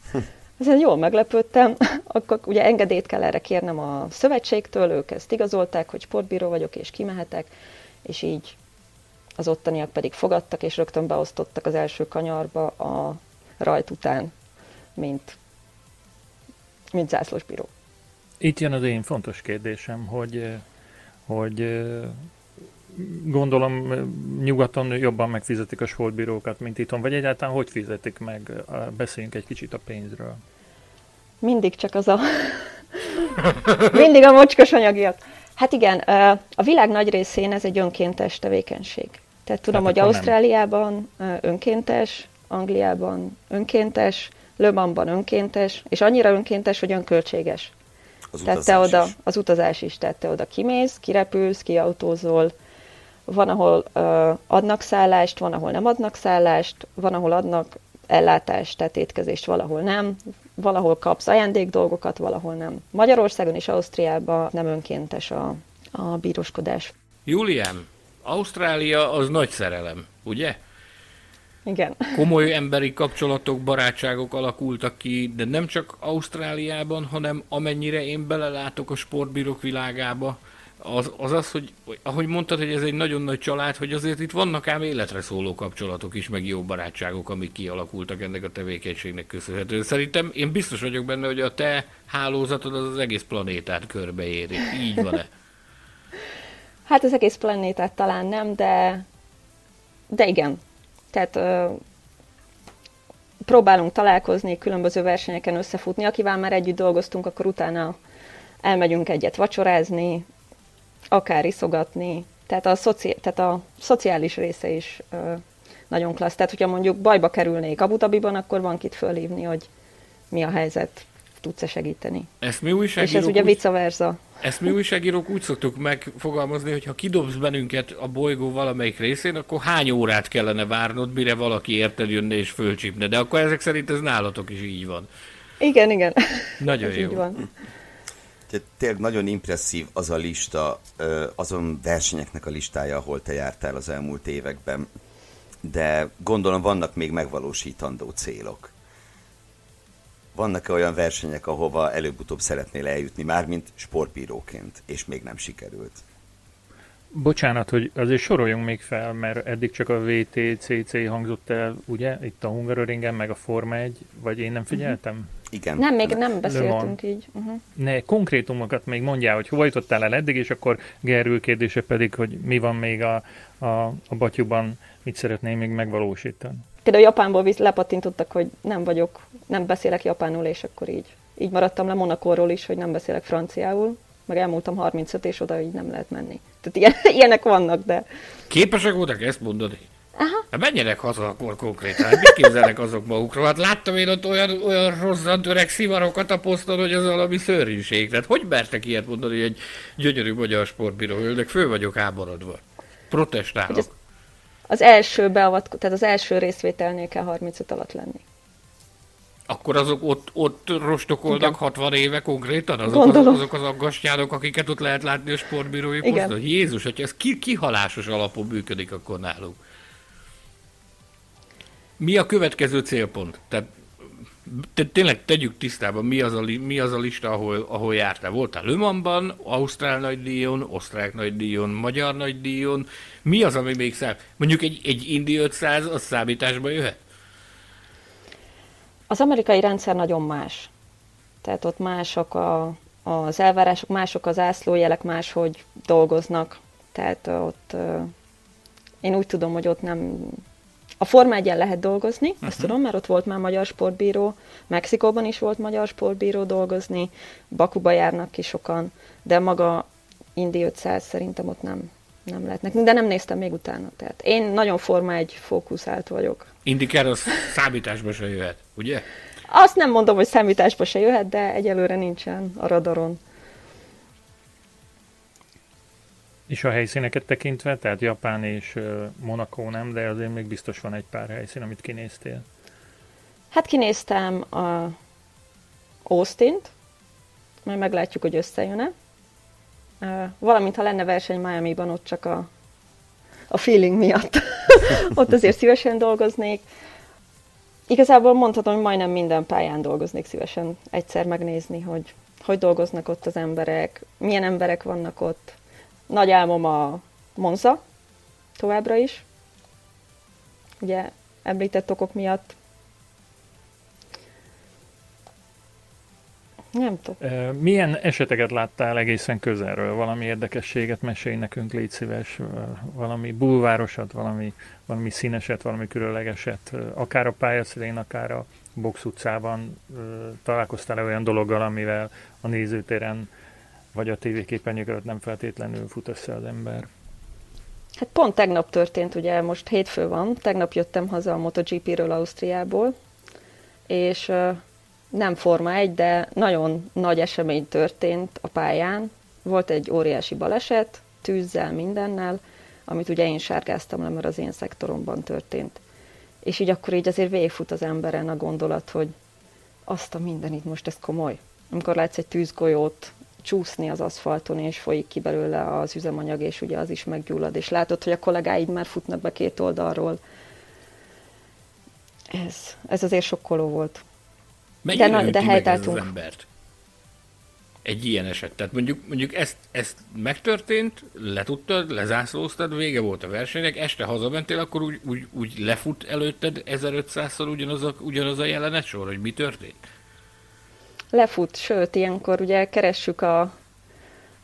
Ezen jól meglepődtem, akkor ugye engedélyt kell erre kérnem a szövetségtől, ők ezt igazolták, hogy sportbíró vagyok, és kimehetek, és így az ottaniak pedig fogadtak, és rögtön beosztottak az első kanyarba a rajt után, mint, mint zászlósbíró. Itt jön az én fontos kérdésem, hogy, hogy gondolom nyugaton jobban megfizetik a sportbírókat, mint itthon, vagy egyáltalán hogy fizetik meg? Beszéljünk egy kicsit a pénzről. Mindig csak az a... Mindig a mocskos anyagiak. Hát igen, a világ nagy részén ez egy önkéntes tevékenység. Tehát tudom, hát hogy Ausztráliában nem. önkéntes, Angliában önkéntes, Le Mansban önkéntes, és annyira önkéntes, hogy önköltséges. Az tehát te oda, is. az utazás is, tehát te oda kimész, kirepülsz, kiautózol, van, ahol uh, adnak szállást, van, ahol nem adnak szállást, van, ahol adnak ellátást, tehát étkezést, valahol nem, valahol kapsz ajándék dolgokat, valahol nem. Magyarországon és Ausztriában nem önkéntes a, a bíroskodás. Julián, Ausztrália az nagy szerelem, ugye? Igen. Komoly emberi kapcsolatok, barátságok alakultak ki, de nem csak Ausztráliában, hanem amennyire én belelátok a sportbírók világába, az, az az, hogy ahogy mondtad, hogy ez egy nagyon nagy család, hogy azért itt vannak ám életre szóló kapcsolatok is, meg jó barátságok, amik kialakultak ennek a tevékenységnek köszönhetően. Szerintem én biztos vagyok benne, hogy a te hálózatod az az egész planétát körbeéri. Így van-e? Hát az egész planétát talán nem, de, de igen. Tehát ö, próbálunk találkozni, különböző versenyeken összefutni. Akivel már együtt dolgoztunk, akkor utána elmegyünk egyet vacsorázni, akár iszogatni. Tehát a, szoci, tehát a szociális része is ö, nagyon klassz. Tehát, hogyha mondjuk bajba kerülnék Abu Dhabiban, akkor van kit fölhívni, hogy mi a helyzet, tudsz-e segíteni. Ezt mi újságírók És ez ugye vice versa. Ezt mi újságírók úgy szoktuk megfogalmazni, hogy ha kidobsz bennünket a bolygó valamelyik részén, akkor hány órát kellene várnod, mire valaki érted jönne és fölcsípne. De akkor ezek szerint ez nálatok is így van. Igen, igen. Nagyon jó. Így van. Tényleg nagyon impresszív az a lista, azon versenyeknek a listája, ahol te jártál az elmúlt években. De gondolom vannak még megvalósítandó célok vannak-e olyan versenyek, ahova előbb-utóbb szeretnél eljutni, mármint sportbíróként, és még nem sikerült? Bocsánat, hogy azért soroljunk még fel, mert eddig csak a VTCC hangzott el, ugye, itt a Hungaroringen, meg a Forma 1, vagy én nem figyeltem? Uh-huh. Igen. Nem, még nem beszéltünk így. Uh-huh. Ne, konkrétumokat még mondjál, hogy hova jutottál el eddig, és akkor Gerül kérdése pedig, hogy mi van még a, a, a batyuban, mit szeretném még megvalósítani. Például Japánból lepattintottak, hogy nem vagyok, nem beszélek japánul, és akkor így, így maradtam le Monakóról is, hogy nem beszélek franciául, meg elmúltam 35, és oda így nem lehet menni. Tehát ilyen, ilyenek vannak, de... Képesek voltak ezt mondani? Aha. Hát menjenek haza akkor konkrétan. Hát mit képzelnek azok magukról? Hát láttam én ott olyan, olyan rosszant öreg szivarokat a poszton, hogy az valami szörnyűség. Tehát hogy mertek ilyet mondani, hogy egy gyönyörű magyar sportbíró hölgynek? Fő vagyok háborodva. Protestálok. Ez, az első beavatko- tehát az első részvételnél kell 35 alatt lenni. Akkor azok ott, ott rostokolnak Igen. 60 éve konkrétan? Azok az, azok az aggastyánok, akiket ott lehet látni a sportbírói poszton? Jézus, hogy ez ki, kihalásos alapon működik akkor náluk. Mi a következő célpont? Tehát te, tényleg tegyük tisztában, mi az a, mi az a lista, ahol, ahol jártál. Voltál Lömanban, Ausztrál nagydíjon, Osztrák nagydíjon, Magyar nagydíjon. Mi az, ami még szám? Mondjuk egy, egy Indi 500, az számításba jöhet? Az amerikai rendszer nagyon más. Tehát ott mások a, az elvárások, mások az ászlójelek, máshogy dolgoznak. Tehát ott én úgy tudom, hogy ott nem a Forma 1 lehet dolgozni, uh-huh. azt tudom, mert ott volt már magyar sportbíró, Mexikóban is volt magyar sportbíró dolgozni, Bakuba járnak ki sokan, de maga Indi 500 szerintem ott nem, nem lehetnek, de nem néztem még utána. Tehát én nagyon Forma 1 fókuszált vagyok. Indikár az számításba se jöhet, ugye? Azt nem mondom, hogy számításba se jöhet, de egyelőre nincsen a radaron. És a helyszíneket tekintve, tehát Japán és Monaco nem, de azért még biztos van egy pár helyszín, amit kinéztél. Hát kinéztem a Austin-t, majd meglátjuk, hogy összejön-e. Valamint, ha lenne verseny Miami-ban, ott csak a, a feeling miatt. ott azért szívesen dolgoznék. Igazából mondhatom, hogy majdnem minden pályán dolgoznék szívesen egyszer megnézni, hogy hogy dolgoznak ott az emberek, milyen emberek vannak ott, nagy álmom a Monza, továbbra is. Ugye említett okok miatt. Nem tudom. Milyen eseteket láttál egészen közelről? Valami érdekességet mesélj nekünk, légy szíves. Valami bulvárosat, valami, valami színeset, valami különlegeset. Akár a pályaszélén, akár a box utcában találkoztál-e olyan dologgal, amivel a nézőtéren vagy a tévéképernyők nem feltétlenül fut össze az ember. Hát pont tegnap történt, ugye most hétfő van, tegnap jöttem haza a MotoGP-ről Ausztriából, és nem Forma 1, de nagyon nagy esemény történt a pályán. Volt egy óriási baleset, tűzzel, mindennel, amit ugye én sárgáztam le, mert az én szektoromban történt. És így akkor így azért végigfut az emberen a gondolat, hogy azt a mindenit most ez komoly. Amikor látsz egy tűzgolyót csúszni az aszfalton, és folyik ki belőle az üzemanyag, és ugye az is meggyullad, és látod, hogy a kollégáid már futnak be két oldalról. Ez, ez azért sokkoló volt. Mennyire de, de helytálltunk. Az embert? Egy ilyen eset. Tehát mondjuk, mondjuk ezt, ezt megtörtént, letudtad, lezászlóztad, vége volt a versenynek, este hazamentél, akkor úgy, úgy, úgy lefut előtted 1500-szor ugyanaz a, ugyanaz a jelenet sor, hogy mi történt? Lefut, sőt, ilyenkor ugye keressük a,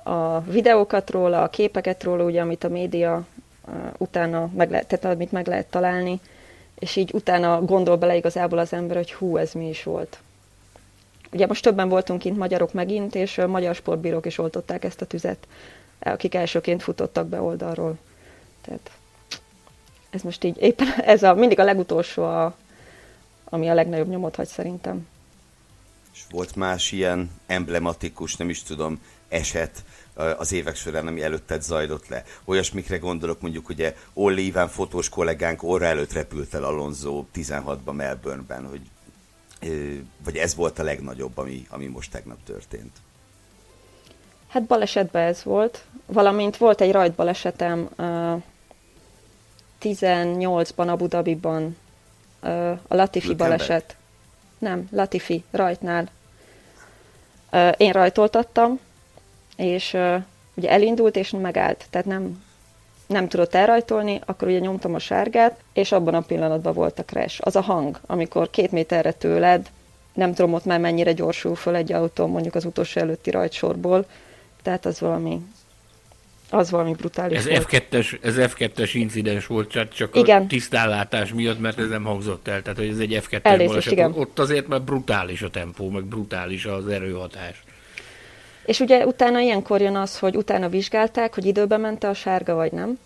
a videókat róla, a képeket róla, ugye, amit a média utána meg lehet, tehát amit meg lehet találni, és így utána gondol bele igazából az ember, hogy hú, ez mi is volt. Ugye most többen voltunk kint magyarok megint, és magyar sportbírók is oltották ezt a tüzet, akik elsőként futottak be oldalról. Tehát ez most így éppen ez a, mindig a legutolsó, a, ami a legnagyobb nyomot hagy szerintem. Volt más ilyen emblematikus, nem is tudom, eset az évek során, ami előtted zajlott le. Olyasmikre gondolok, mondjuk ugye Olli Iván fotós kollégánk orra előtt repült el Alonso 16-ban Melbourneben, hogy vagy ez volt a legnagyobb, ami, ami most tegnap történt? Hát balesetben ez volt, valamint volt egy rajtbalesetem uh, 18-ban Abu Dhabiban, uh, a Latifi baleset. Nem, Latifi, rajtnál. Én rajtoltattam, és ugye elindult, és megállt, tehát nem, nem tudott elrajtolni, akkor ugye nyomtam a sárgát, és abban a pillanatban volt a crash. Az a hang, amikor két méterre tőled, nem tudom ott már mennyire gyorsul föl egy autó, mondjuk az utolsó előtti rajtsorból, tehát az valami az valami brutális ez volt. F2-es, ez F2-es incidens volt, csak, csak igen. a tisztállátás miatt, mert ez nem hangzott el. Tehát, hogy ez egy F2-es baleset. Igen. Ott azért már brutális a tempó, meg brutális az erőhatás. És ugye utána ilyenkor jön az, hogy utána vizsgálták, hogy időbe mente a sárga, vagy nem.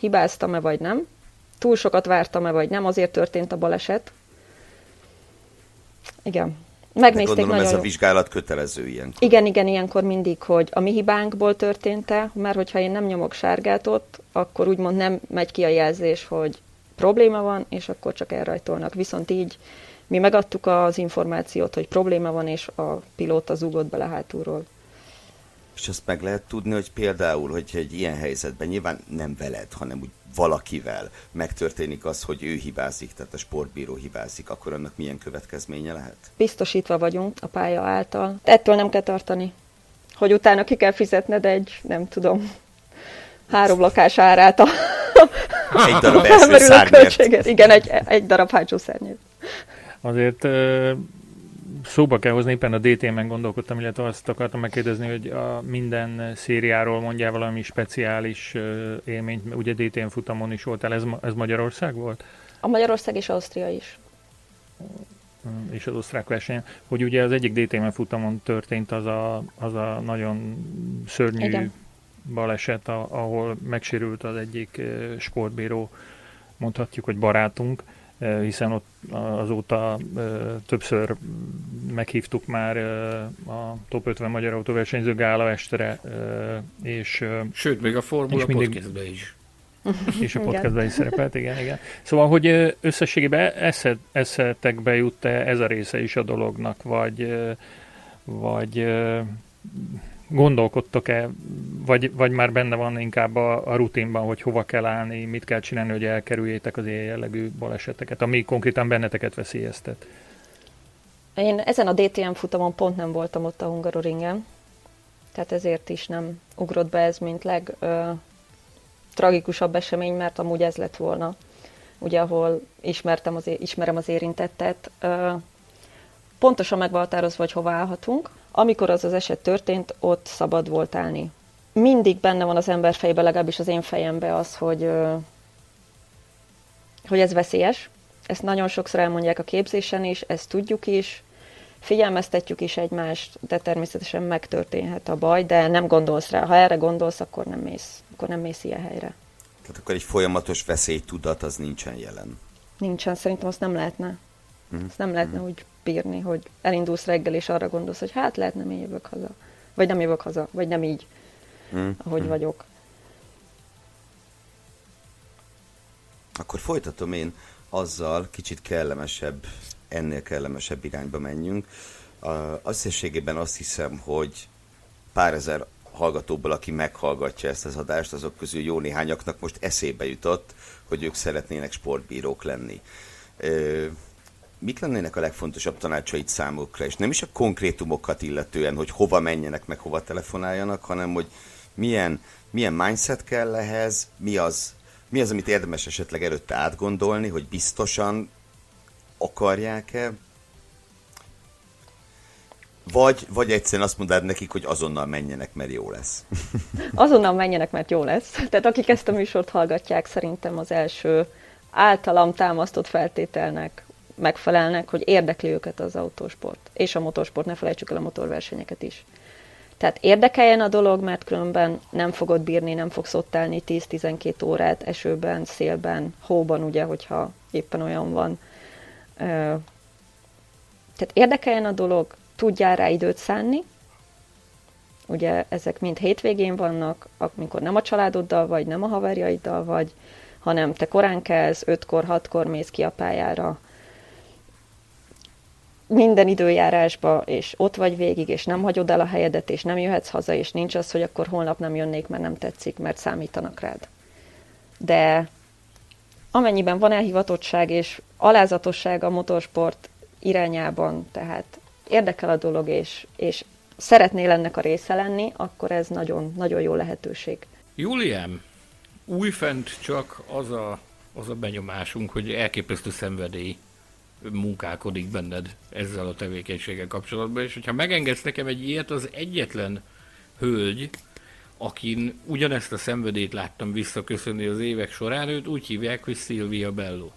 Hibáztam-e, vagy nem. Túl sokat vártam-e, vagy nem. Azért történt a baleset. Igen. Megnézték De gondolom nagyon ez a vizsgálat kötelező ilyenkor. Igen, igen, ilyenkor mindig, hogy a mi hibánkból történt-e, mert hogyha én nem nyomok sárgát ott, akkor úgymond nem megy ki a jelzés, hogy probléma van, és akkor csak elrajtolnak. Viszont így mi megadtuk az információt, hogy probléma van, és a pilóta zúgott bele hátulról. És azt meg lehet tudni, hogy például, hogyha egy ilyen helyzetben nyilván nem veled, hanem úgy valakivel megtörténik az, hogy ő hibázik, tehát a sportbíró hibázik, akkor annak milyen következménye lehet? Biztosítva vagyunk a pálya által. Ettől nem kell tartani, hogy utána ki kell fizetned egy, nem tudom, három lakás árát a, egy darab első Igen, egy, egy darab hátsó szárnyért. Azért szóba kell hozni, éppen a DTM-en gondolkodtam, illetve azt akartam megkérdezni, hogy a minden szériáról mondjál valami speciális élményt, ugye DTM futamon is voltál, ez, ez Magyarország volt? A Magyarország és Ausztria is. És az osztrák verseny, hogy ugye az egyik DTM futamon történt az a, az a nagyon szörnyű Igen. baleset, ahol megsérült az egyik sportbíró, mondhatjuk, hogy barátunk, hiszen ott azóta többször meghívtuk már a Top 50 Magyar Autóversenyző Gála estere, és... Sőt, még a Formula mindig, podcastben is. És a podcastben is szerepelt, igen, igen. Szóval, hogy összességében eszed, eszetekbe jut-e ez a része is a dolognak, vagy, vagy gondolkodtok-e, vagy, vagy már benne van inkább a, a rutinban, hogy hova kell állni, mit kell csinálni, hogy elkerüljétek az ilyen jellegű baleseteket, ami konkrétan benneteket veszélyeztet? Én ezen a DTM futamon pont nem voltam ott a Hungaroringen, tehát ezért is nem ugrott be ez, mint leg ö, tragikusabb esemény, mert amúgy ez lett volna, ugye ahol ismertem az, ismerem az érintettet. Ö, pontosan megvaltározva, hogy hova állhatunk, amikor az az eset történt, ott szabad volt állni. Mindig benne van az ember fejbe, legalábbis az én fejembe az, hogy, hogy ez veszélyes. Ezt nagyon sokszor elmondják a képzésen is, ezt tudjuk is, figyelmeztetjük is egymást, de természetesen megtörténhet a baj, de nem gondolsz rá. Ha erre gondolsz, akkor nem mész, akkor nem mész ilyen helyre. Tehát akkor egy folyamatos veszélytudat az nincsen jelen. Nincsen, szerintem azt nem lehetne. Mm. Azt nem lehetne mm. úgy bírni, hogy elindulsz reggel, és arra gondolsz, hogy hát lehet nem én jövök haza. Vagy nem jövök haza, vagy nem így, mm. ahogy mm. vagyok. Akkor folytatom én azzal, kicsit kellemesebb, ennél kellemesebb irányba menjünk. Összességében azt hiszem, hogy pár ezer hallgatóból, aki meghallgatja ezt az adást, azok közül jó néhányaknak most eszébe jutott, hogy ők szeretnének sportbírók lenni. Mit lennének a legfontosabb tanácsait számukra? És nem is a konkrétumokat illetően, hogy hova menjenek, meg hova telefonáljanak, hanem hogy milyen, milyen mindset kell ehhez, mi az, mi az, amit érdemes esetleg előtte átgondolni, hogy biztosan akarják-e, vagy, vagy egyszerűen azt mondod nekik, hogy azonnal menjenek, mert jó lesz. azonnal menjenek, mert jó lesz. Tehát akik ezt a műsort hallgatják, szerintem az első általam támasztott feltételnek megfelelnek, hogy érdekli őket az autósport. És a motorsport, ne felejtsük el a motorversenyeket is. Tehát érdekeljen a dolog, mert különben nem fogod bírni, nem fogsz ott állni 10-12 órát esőben, szélben, hóban, ugye, hogyha éppen olyan van. Tehát érdekeljen a dolog, tudjál rá időt szánni, ugye ezek mind hétvégén vannak, amikor nem a családoddal vagy, nem a haverjaiddal vagy, hanem te korán kelsz, ötkor, hatkor mész ki a pályára, minden időjárásba, és ott vagy végig, és nem hagyod el a helyedet, és nem jöhetsz haza, és nincs az, hogy akkor holnap nem jönnék, mert nem tetszik, mert számítanak rád. De amennyiben van elhivatottság és alázatosság a motorsport irányában, tehát érdekel a dolog, és, és szeretnél ennek a része lenni, akkor ez nagyon, nagyon jó lehetőség. Julián, újfent csak az a, az a benyomásunk, hogy elképesztő szenvedély munkálkodik benned ezzel a tevékenységgel kapcsolatban, és hogyha megengedsz nekem egy ilyet, az egyetlen hölgy, akin ugyanezt a szenvedét láttam visszaköszönni az évek során, őt úgy hívják, hogy Silvia Bello.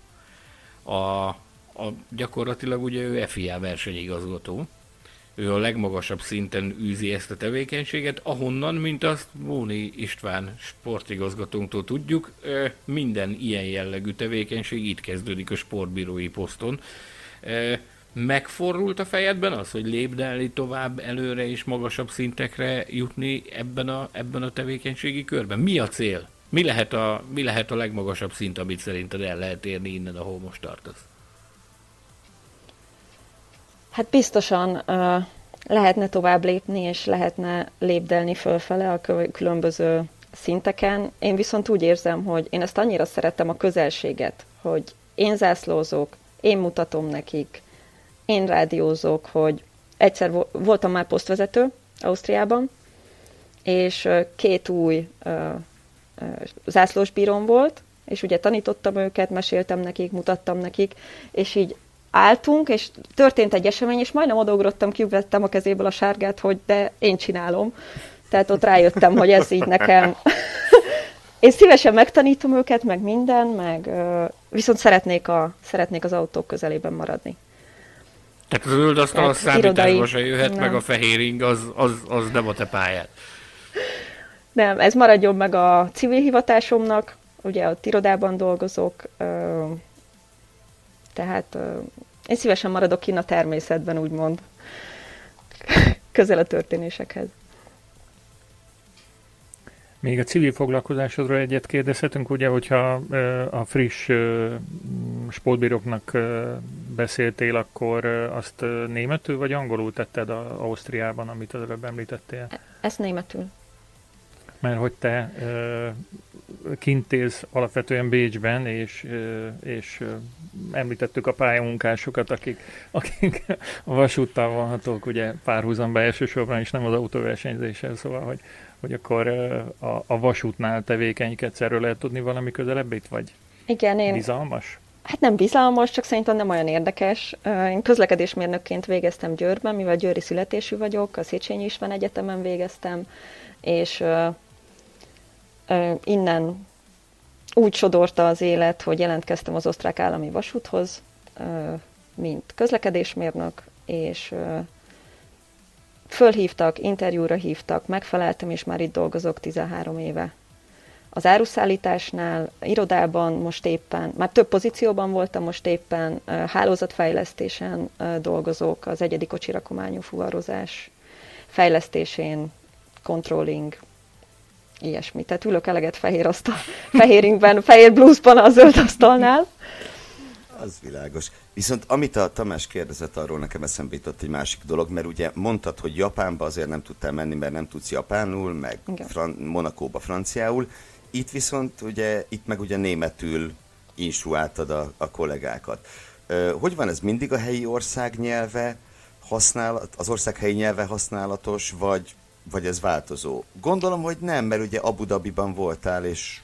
A, a, gyakorlatilag ugye ő FIA versenyigazgató, ő a legmagasabb szinten űzi ezt a tevékenységet, ahonnan, mint azt Móni István sportigazgatónktól tudjuk, minden ilyen jellegű tevékenység itt kezdődik a sportbírói poszton. Megforrult a fejedben az, hogy lépdelni tovább előre és magasabb szintekre jutni ebben a, ebben a tevékenységi körben? Mi a cél? Mi lehet a, mi lehet a legmagasabb szint, amit szerinted el lehet érni innen, ahol most tartasz? Hát biztosan uh, lehetne tovább lépni, és lehetne lépdelni fölfele a különböző szinteken. Én viszont úgy érzem, hogy én ezt annyira szeretem a közelséget, hogy én zászlózok, én mutatom nekik, én rádiózok, hogy egyszer voltam már posztvezető Ausztriában, és két új uh, zászlósbírom volt, és ugye tanítottam őket, meséltem nekik, mutattam nekik, és így álltunk, és történt egy esemény, és majdnem odaugrottam, kivettem a kezéből a sárgát, hogy de én csinálom. Tehát ott rájöttem, hogy ez így nekem. én szívesen megtanítom őket, meg minden, meg viszont szeretnék, a, szeretnék az autók közelében maradni. Tehát az zöld asztal a számításba se jöhet, nem. meg a fehér ing, az, az, az nem a te pályád. Nem, ez maradjon meg a civil hivatásomnak, ugye ott irodában dolgozok, tehát én szívesen maradok kint a természetben, úgymond, közel a történésekhez. Még a civil foglalkozásodról egyet kérdezhetünk, ugye, hogyha a friss sportbíróknak beszéltél, akkor azt németül vagy angolul tetted a Ausztriában, amit az előbb említettél? Ezt németül. Mert hogy te kint élsz alapvetően Bécsben, és, és említettük a pályamunkásokat, akik, akik a vasúttal vanhatók, ugye párhuzamba elsősorban is nem az autóversenyzéssel, szóval, hogy, hogy akkor a, a vasútnál tevékenykedsz, erről lehet tudni valami közelebb itt, vagy Igen, én... bizalmas? Hát nem bizalmas, csak szerintem nem olyan érdekes. Én közlekedésmérnökként végeztem Győrben, mivel győri születésű vagyok, a Széchenyi István Egyetemen végeztem, és innen úgy sodorta az élet, hogy jelentkeztem az osztrák állami vasúthoz, mint közlekedésmérnök, és fölhívtak, interjúra hívtak, megfeleltem, és már itt dolgozok 13 éve. az áruszállításnál, irodában most éppen, már több pozícióban voltam, most éppen hálózatfejlesztésen dolgozok, az egyedi kocsirakományú fuvarozás fejlesztésén, controlling, ilyesmi. Tehát ülök eleget fehér asztal, fehéringben, fehér bluesban a zöld asztalnál. Az világos. Viszont amit a Tamás kérdezett, arról nekem eszembe jutott egy másik dolog, mert ugye mondtad, hogy Japánba azért nem tudtál menni, mert nem tudsz japánul, meg Fran- Monakóba franciául. Itt viszont ugye, itt meg ugye németül instruáltad a, a kollégákat. Hogy van ez mindig a helyi ország nyelve használat, az ország helyi nyelve használatos, vagy, vagy ez változó? Gondolom, hogy nem, mert ugye Abu Dhabiban voltál, és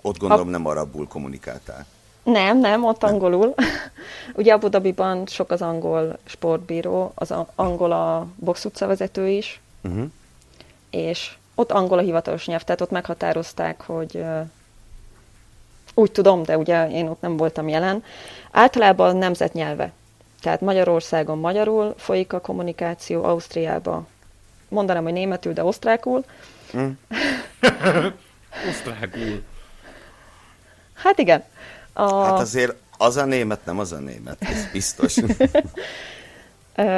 ott gondolom nem arabul kommunikáltál. Nem, nem, ott nem. angolul. Ugye Abu Dhabiban sok az angol sportbíró, az angol a box vezető is, uh-huh. és ott angol a hivatalos nyelv, tehát ott meghatározták, hogy úgy tudom, de ugye én ott nem voltam jelen. Általában nemzetnyelve. Tehát Magyarországon magyarul folyik a kommunikáció, Ausztriában mondanám, hogy németül, de osztrákul. Mm. osztrákul. Hát igen. A... Hát azért az a német, nem az a német, ez biztos.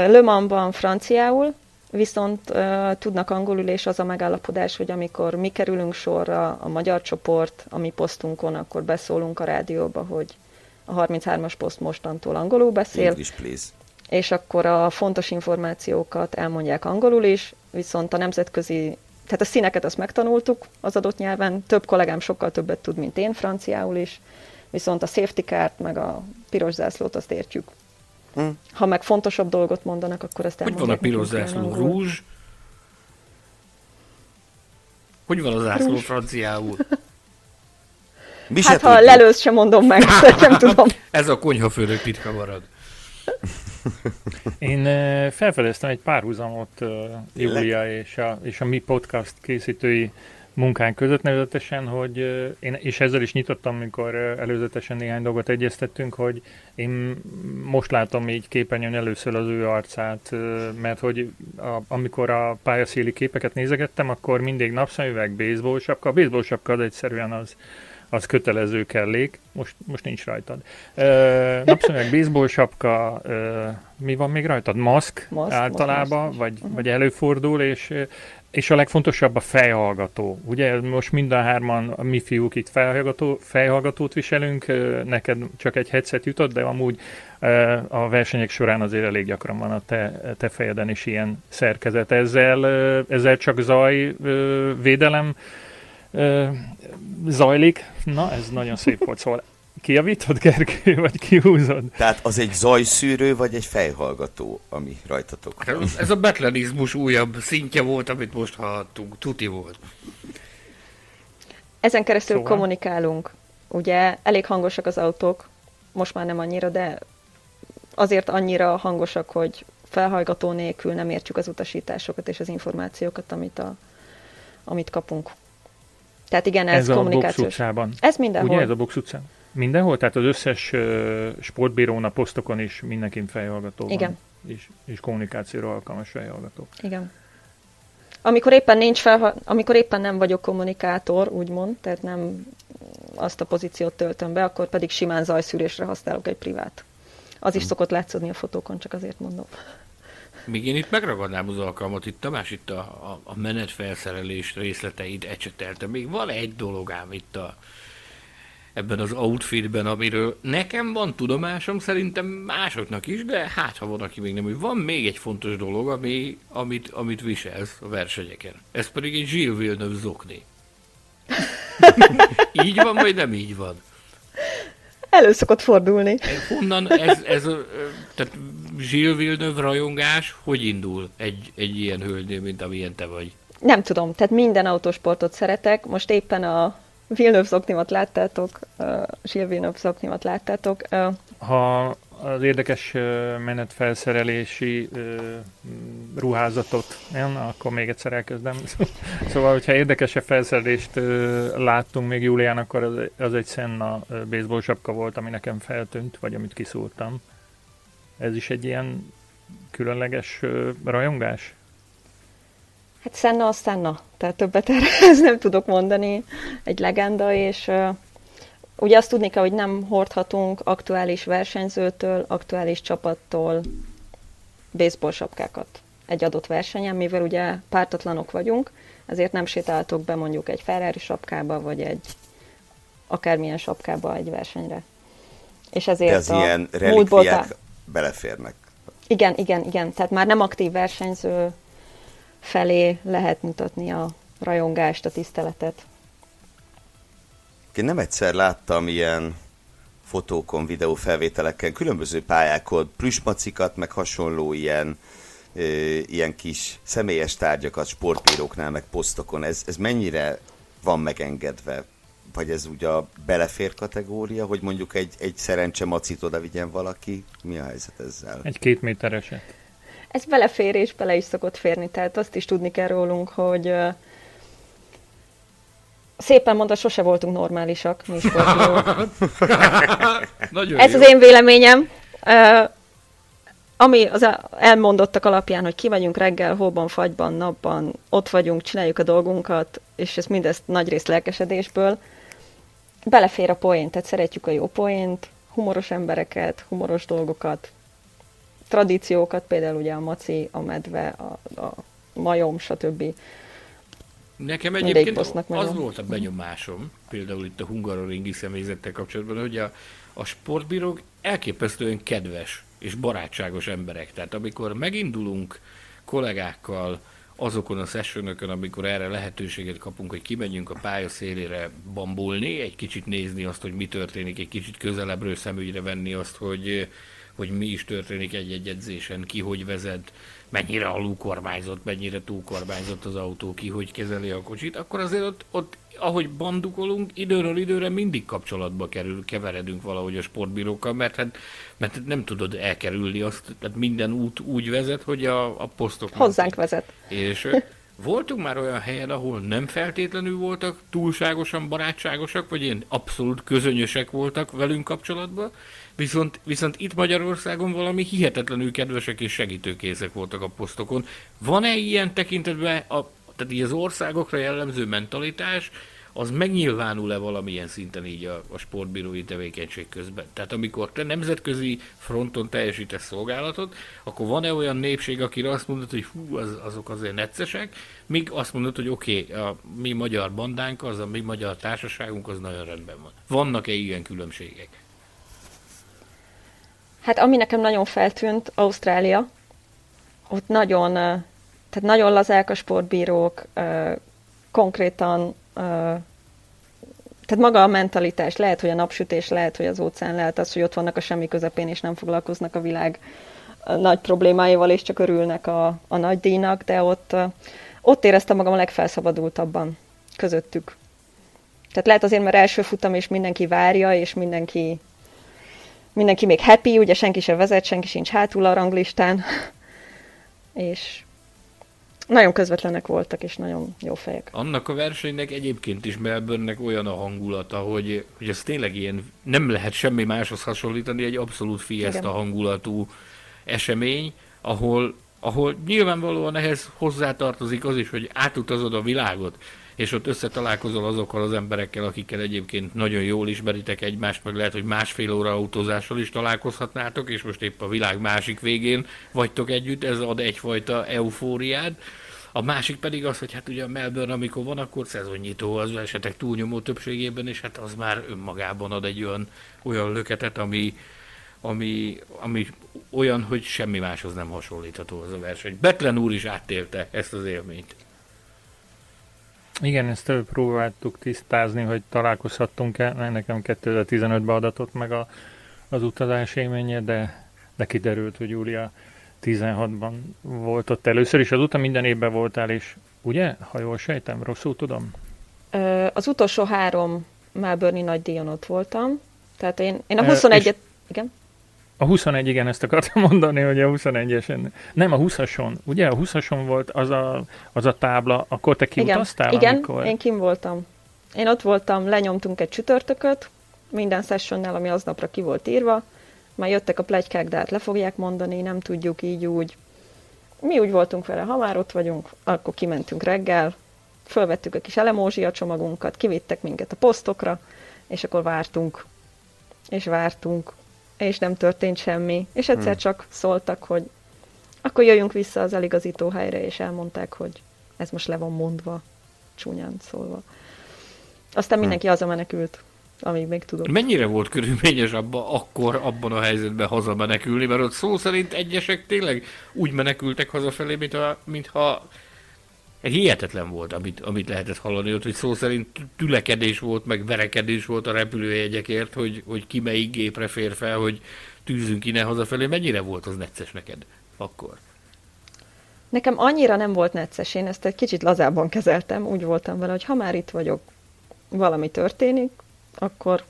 Le Mansban franciául, viszont uh, tudnak angolul, és az a megállapodás, hogy amikor mi kerülünk sorra, a magyar csoport, a mi posztunkon, akkor beszólunk a rádióba, hogy a 33-as poszt mostantól angolul beszél. English, please. És akkor a fontos információkat elmondják angolul is, viszont a nemzetközi, tehát a színeket azt megtanultuk az adott nyelven, több kollégám sokkal többet tud, mint én franciául is, viszont a safety kárt, meg a piros zászlót azt értjük. Hm. Ha meg fontosabb dolgot mondanak, akkor ezt elmondják. Hogy van a piros zászló? Rúzs? Hogy van az zászló Rúzs. franciául? Mi hát ha lelősz, sem mondom meg, nem tudom. Ez a konyhafőnök titka marad. Én felfedeztem egy párhuzamot Júlia és a, és a mi podcast készítői munkánk között, nevezetesen, hogy én, és ezzel is nyitottam, amikor előzetesen néhány dolgot egyeztettünk, hogy én most látom így képernyőn először az ő arcát, mert hogy a, amikor a pályaszéli képeket nézegettem, akkor mindig napszemüveg, baseball sapka. A baseball sapka az egyszerűen az, az kötelező kellék, most, most nincs rajtad. Uh, napszemüveg, baseball sapka, uh, mi van még rajtad? Maszk, maszk általában, maszk, vagy, uh-huh. vagy előfordul, és és a legfontosabb a fejhallgató. Ugye most mind a hárman, a mi fiúk itt fejhallgató, fejhallgatót viselünk, neked csak egy headset jutott, de amúgy a versenyek során azért elég gyakran van a te, te fejeden is ilyen szerkezet. Ezzel, ezzel csak zaj védelem zajlik. Na, ez nagyon szép volt, szóval Kiavítod, Gergő, vagy kihúzod? Tehát az egy zajszűrő, vagy egy fejhallgató, ami rajtatok van? Ez a betlenizmus újabb szintje volt, amit most hallottunk. Tuti volt. Ezen keresztül szóval? kommunikálunk. Ugye elég hangosak az autók, most már nem annyira, de azért annyira hangosak, hogy felhallgató nélkül nem értjük az utasításokat és az információkat, amit, a, amit kapunk. Tehát igen, ez, ez kommunikációs. a box Ez mindenhol. Ugye ez a box utcán? Mindenhol? Tehát az összes uh, sportbírón a posztokon is mindenkin fejhallgató van. Igen. És, és kommunikációra alkalmas fejhallgató. Igen. Amikor éppen nincs fel, amikor éppen nem vagyok kommunikátor, úgymond, tehát nem azt a pozíciót töltöm be, akkor pedig simán zajszűrésre használok egy privát. Az is hmm. szokott látszódni a fotókon, csak azért mondom. Még én itt megragadnám az alkalmat, itt Tamás itt a, a, a menetfelszerelés részleteit ecsetelte. Még van egy dolog ám itt a, ebben az outfitben, amiről nekem van tudomásom, szerintem másoknak is, de hát ha van, aki még nem, hogy van még egy fontos dolog, ami, amit, amit viselsz a versenyeken. Ez pedig egy Gilles Villeneuve zokni. így van, vagy nem így van? Elő szokott fordulni. Honnan ez, ez tehát Gilles Villeneuve rajongás hogy indul egy, egy ilyen hölgynél, mint amilyen te vagy? Nem tudom, tehát minden autósportot szeretek. Most éppen a Villeneuve szoknimat láttátok, uh, Gilles Villeneuve szoknimat láttátok. Uh, ha az érdekes menetfelszerelési uh, ruházatot, nem? akkor még egyszer elkezdem. Szóval, hogyha érdekesebb felszerelést láttunk még Júlián, akkor az, az egy Senna baseball sapka volt, ami nekem feltűnt, vagy amit kiszúrtam. Ez is egy ilyen különleges rajongás? Hát Senna az Senna, tehát többet erre ez nem tudok mondani, egy legenda, és ugye azt tudni kell, hogy nem hordhatunk aktuális versenyzőtől, aktuális csapattól baseball sapkákat egy adott versenyen, mivel ugye pártatlanok vagyunk, ezért nem sétáltok be mondjuk egy Ferrari sapkába, vagy egy akármilyen sapkába egy versenyre. És ezért De az a ilyen relikviák beleférnek. Igen, igen, igen. Tehát már nem aktív versenyző felé lehet mutatni a rajongást, a tiszteletet. Én nem egyszer láttam ilyen fotókon, videófelvételeken, különböző pályákon, plüsmacikat, meg hasonló ilyen, ö, ilyen kis személyes tárgyakat sportbíróknál, meg posztokon. Ez, ez mennyire van megengedve? Vagy ez ugye a belefér kategória, hogy mondjuk egy, egy szerencse macit oda vigyen valaki? Mi a helyzet ezzel? Egy két métereset. Ez belefér és bele is szokott férni, tehát azt is tudni kell rólunk, hogy szépen mondta, sose voltunk normálisak, mi Ez jó. az én véleményem. Uh, ami az elmondottak alapján, hogy ki vagyunk reggel, hóban, fagyban, napban, ott vagyunk, csináljuk a dolgunkat, és ez mindezt nagy rész lelkesedésből, belefér a poént, tehát szeretjük a jó poént, humoros embereket, humoros dolgokat, tradíciókat, például ugye a maci, a medve, a, a majom, stb. Nekem egyébként az volt a benyomásom, például itt a hungaroringi személyzettel kapcsolatban, hogy a, a sportbírók elképesztően kedves és barátságos emberek. Tehát amikor megindulunk kollégákkal azokon a sessionökön, amikor erre lehetőséget kapunk, hogy kimenjünk a pálya szélére bambulni, egy kicsit nézni azt, hogy mi történik, egy kicsit közelebbről szemügyre venni azt, hogy hogy mi is történik egy-egy edzésen, ki hogy vezet, mennyire alulkormányzott, mennyire túlkormányzott az autó, ki hogy kezeli a kocsit, akkor azért ott, ott ahogy bandukolunk, időről időre mindig kapcsolatba kerül, keveredünk valahogy a sportbírókkal, mert hát, mert hát nem tudod elkerülni azt, tehát minden út úgy vezet, hogy a, a posztok... Hozzánk vezet. És voltunk már olyan helyen, ahol nem feltétlenül voltak túlságosan barátságosak, vagy ilyen abszolút közönyösek voltak velünk kapcsolatban, Viszont, viszont itt Magyarországon valami hihetetlenül kedvesek és segítőkészek voltak a posztokon. Van-e ilyen tekintetben, a, tehát így az országokra jellemző mentalitás, az megnyilvánul-e valamilyen szinten így a, a sportbírói tevékenység közben? Tehát amikor te nemzetközi fronton teljesítesz szolgálatot, akkor van-e olyan népség, akire azt mondod, hogy hú, az, azok azért neccesek, míg azt mondod, hogy oké, okay, a mi magyar bandánk, az a mi magyar társaságunk, az nagyon rendben van. Vannak-e ilyen különbségek? Hát ami nekem nagyon feltűnt, Ausztrália, ott nagyon, tehát nagyon lazák a sportbírók, konkrétan, tehát maga a mentalitás, lehet, hogy a napsütés, lehet, hogy az óceán, lehet az, hogy ott vannak a semmi közepén, és nem foglalkoznak a világ nagy problémáival, és csak örülnek a, a nagy díjnak, de ott, ott éreztem magam a legfelszabadultabban közöttük. Tehát lehet azért, mert első futam, és mindenki várja, és mindenki mindenki még happy, ugye senki sem vezet, senki sincs hátul a ranglistán, és nagyon közvetlenek voltak, és nagyon jó fejek. Annak a versenynek egyébként is Melbourne-nek olyan a hangulata, hogy, hogy ez tényleg ilyen, nem lehet semmi máshoz hasonlítani, egy abszolút fiesta hangulatú esemény, ahol, ahol nyilvánvalóan ehhez hozzátartozik az is, hogy átutazod a világot és ott összetalálkozol azokkal az emberekkel, akikkel egyébként nagyon jól ismeritek egymást, meg lehet, hogy másfél óra autózással is találkozhatnátok, és most épp a világ másik végén vagytok együtt, ez ad egyfajta eufóriát. A másik pedig az, hogy hát ugye a Melbourne, amikor van, akkor szezonnyitó az esetek túlnyomó többségében, és hát az már önmagában ad egy olyan, olyan löketet, ami, ami, ami olyan, hogy semmi máshoz nem hasonlítható az a verseny. Betlen úr is átélte ezt az élményt. Igen, ezt próbáltuk tisztázni, hogy találkozhattunk-e, nekem 2015-ben adatott meg a, az utazás élménye, de, de kiderült, hogy Júlia 16-ban volt ott először, és azóta minden évben voltál, és ugye, ha jól sejtem, rosszul tudom? Az utolsó három Melbourne nagy díjon ott voltam, tehát én, én a 21-et, igen? A 21, igen, ezt akartam mondani, hogy a 21-esen. Nem, a 20-ason. Ugye a 20-ason volt az a, az a tábla, akkor te kiutaztál? Igen, amikor... én kim voltam. Én ott voltam, lenyomtunk egy csütörtököt, minden sessionnel, ami aznapra ki volt írva, már jöttek a plegykák, de hát le fogják mondani, nem tudjuk így úgy. mi úgy voltunk vele, ha már ott vagyunk, akkor kimentünk reggel, fölvettük a kis elemózsia csomagunkat, kivittek minket a posztokra, és akkor vártunk, és vártunk, és nem történt semmi. És egyszer hmm. csak szóltak, hogy akkor jöjjünk vissza az eligazító helyre, és elmondták, hogy ez most le van mondva, csúnyán szólva. Aztán hm. mindenki hazamenekült, amíg még tudok. Mennyire volt körülményes abba, akkor abban a helyzetben hazamenekülni, mert ott szó szerint egyesek tényleg úgy menekültek hazafelé, mintha, mintha hihetetlen volt, amit, amit lehetett hallani ott, hogy szó szerint tülekedés volt, meg verekedés volt a repülőjegyekért, hogy, hogy ki melyik gépre fér fel, hogy tűzünk innen hazafelé. Mennyire volt az necces neked akkor? Nekem annyira nem volt necces, én ezt egy kicsit lazábban kezeltem, úgy voltam vele, hogy ha már itt vagyok, valami történik, akkor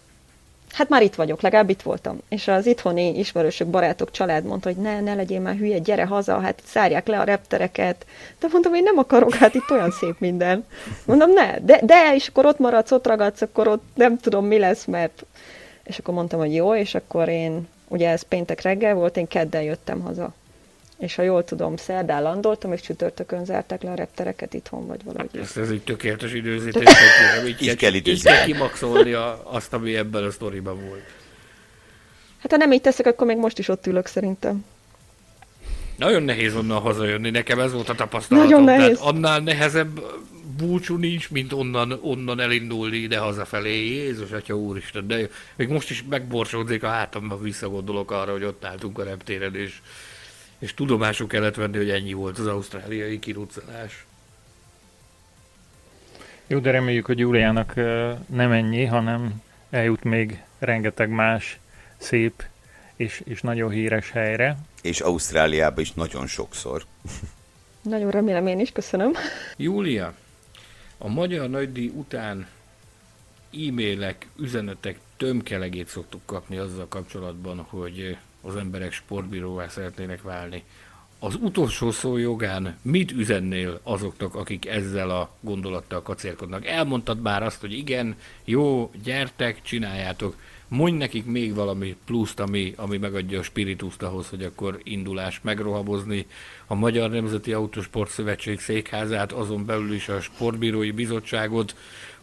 hát már itt vagyok, legalább itt voltam. És az itthoni ismerősök, barátok, család mondta, hogy ne, ne legyél már hülye, gyere haza, hát szárják le a reptereket. De mondtam, hogy nem akarok, hát itt olyan szép minden. Mondom, ne, de, de, és akkor ott maradsz, ott ragadsz, akkor ott nem tudom, mi lesz, mert... És akkor mondtam, hogy jó, és akkor én, ugye ez péntek reggel volt, én kedden jöttem haza és ha jól tudom, szerdán landoltam, és csütörtökön zárták le a reptereket itthon, vagy valahogy. Hát ez, ez egy tökéletes időzítés, hogy így, így, kell, így kell kimaxolni a, azt, ami ebben a sztoriban volt. Hát ha nem így teszek, akkor még most is ott ülök szerintem. Nagyon nehéz onnan hazajönni, nekem ez volt a tapasztalatom. Nagyon nehéz. Tehát annál nehezebb búcsú nincs, mint onnan, onnan elindulni ide hazafelé. Jézus, Atya Úristen, de még most is megborsódzik a hátamban, visszagondolok arra, hogy ott álltunk a reptéren, és és tudomásuk kellett venni, hogy ennyi volt az ausztráliai kiruccanás. Jó, de reméljük, hogy Júliának nem ennyi, hanem eljut még rengeteg más szép és, és nagyon híres helyre. És Ausztráliába is nagyon sokszor. Nagyon remélem én is, köszönöm. Júlia, a Magyar Nagydíj után e-mailek, üzenetek tömkelegét szoktuk kapni azzal kapcsolatban, hogy az emberek sportbíróvá szeretnének válni. Az utolsó szó jogán mit üzennél azoknak, akik ezzel a gondolattal kacérkodnak? Elmondtad már azt, hogy igen, jó, gyertek, csináljátok. Mondj nekik még valami pluszt, ami, ami megadja a spirituszt ahhoz, hogy akkor indulás megrohabozni a Magyar Nemzeti Autosport Szövetség székházát, azon belül is a Sportbírói Bizottságot,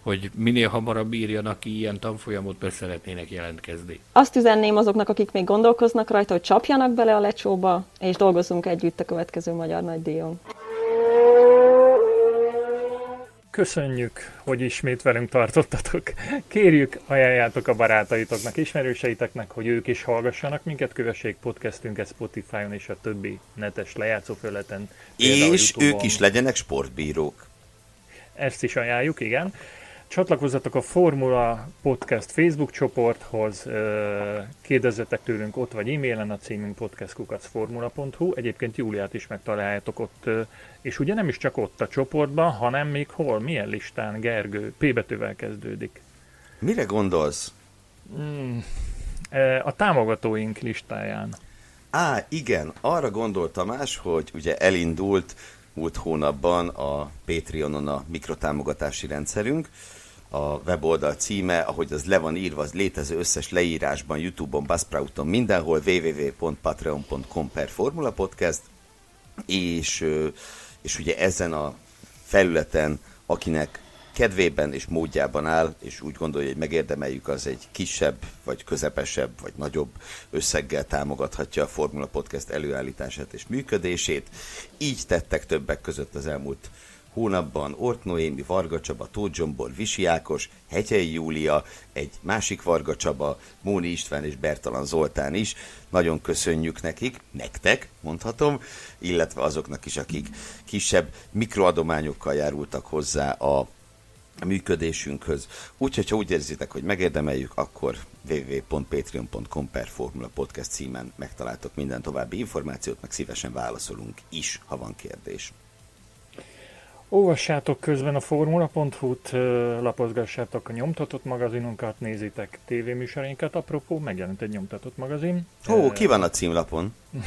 hogy minél hamarabb írjanak ki ilyen tanfolyamot, mert szeretnének jelentkezni. Azt üzenném azoknak, akik még gondolkoznak rajta, hogy csapjanak bele a lecsóba, és dolgozzunk együtt a következő Magyar Nagydíjon. Köszönjük, hogy ismét velünk tartottatok. Kérjük, ajánljátok a barátaitoknak, ismerőseiteknek, hogy ők is hallgassanak minket, kövessék podcastünket Spotify-on és a többi netes lejátszóföleten. És ők is legyenek sportbírók. Ezt is ajánljuk, igen. Csatlakozzatok a Formula Podcast Facebook csoporthoz, kérdezzetek tőlünk ott vagy e-mailen, a címünk podcastkukacformula.hu. Egyébként Júliát is megtaláljátok ott, és ugye nem is csak ott a csoportban, hanem még hol, milyen listán, Gergő, P betűvel kezdődik. Mire gondolsz? Hmm, a támogatóink listáján. Á, igen, arra gondoltam más, hogy ugye elindult múlt hónapban a Patreonon a mikrotámogatási rendszerünk, a weboldal címe, ahogy az le van írva, az létező összes leírásban, Youtube-on, Buzzsprouton, mindenhol www.patreon.com per Formula Podcast, és, és ugye ezen a felületen, akinek kedvében és módjában áll, és úgy gondolja, hogy megérdemeljük, az egy kisebb, vagy közepesebb, vagy nagyobb összeggel támogathatja a Formula Podcast előállítását és működését. Így tettek többek között az elmúlt hónapban Ort Noémi, Varga Csaba, Tóth Zsombor, Visi Ákos, Hegyei Júlia, egy másik Varga Csaba, Móni István és Bertalan Zoltán is. Nagyon köszönjük nekik, nektek mondhatom, illetve azoknak is, akik kisebb mikroadományokkal járultak hozzá a működésünkhöz. Úgyhogy, ha úgy érzitek, hogy megérdemeljük, akkor www.patreon.com per Formula Podcast címen megtaláltok minden további információt, meg szívesen válaszolunk is, ha van kérdés. Olvassátok közben a formula.hu-t, lapozgassátok a nyomtatott magazinunkat, nézitek tévéműsorainkat. Apropó, megjelent egy nyomtatott magazin. Ó, ki van a címlapon?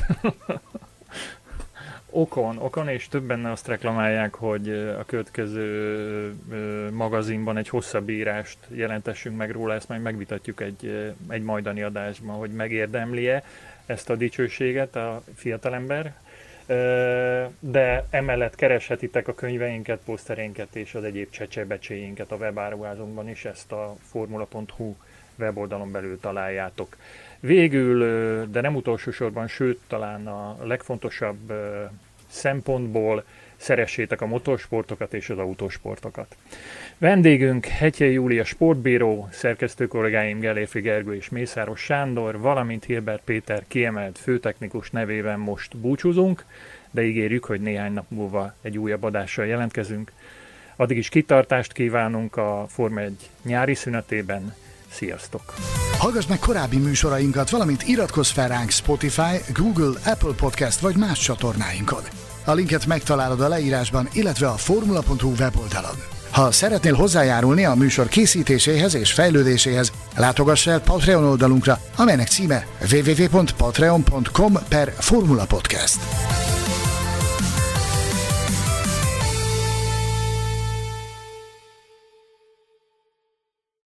okon, okon, és többen azt reklamálják, hogy a következő magazinban egy hosszabb írást jelentessünk meg róla, ezt majd megvitatjuk egy, egy majdani adásban, hogy megérdemli-e ezt a dicsőséget a fiatalember, de emellett kereshetitek a könyveinket, poszterénket és az egyéb csecsebecséinket a webáruházunkban is, ezt a formula.hu weboldalon belül találjátok. Végül, de nem utolsó sorban, sőt talán a legfontosabb szempontból szeressétek a motorsportokat és az autósportokat. Vendégünk Hegyei Júlia sportbíró, szerkesztő kollégáim Gelérfi Gergő és Mészáros Sándor, valamint Hilbert Péter kiemelt főtechnikus nevében most búcsúzunk, de ígérjük, hogy néhány nap múlva egy újabb adással jelentkezünk. Addig is kitartást kívánunk a Forma 1 nyári szünetében. Sziasztok! Hallgass meg korábbi műsorainkat, valamint iratkozz fel ránk Spotify, Google, Apple Podcast vagy más csatornáinkon. A linket megtalálod a leírásban, illetve a formula.hu weboldalon. Ha szeretnél hozzájárulni a műsor készítéséhez és fejlődéséhez, látogass el Patreon oldalunkra, amelynek címe www.patreon.com per Formula Podcast.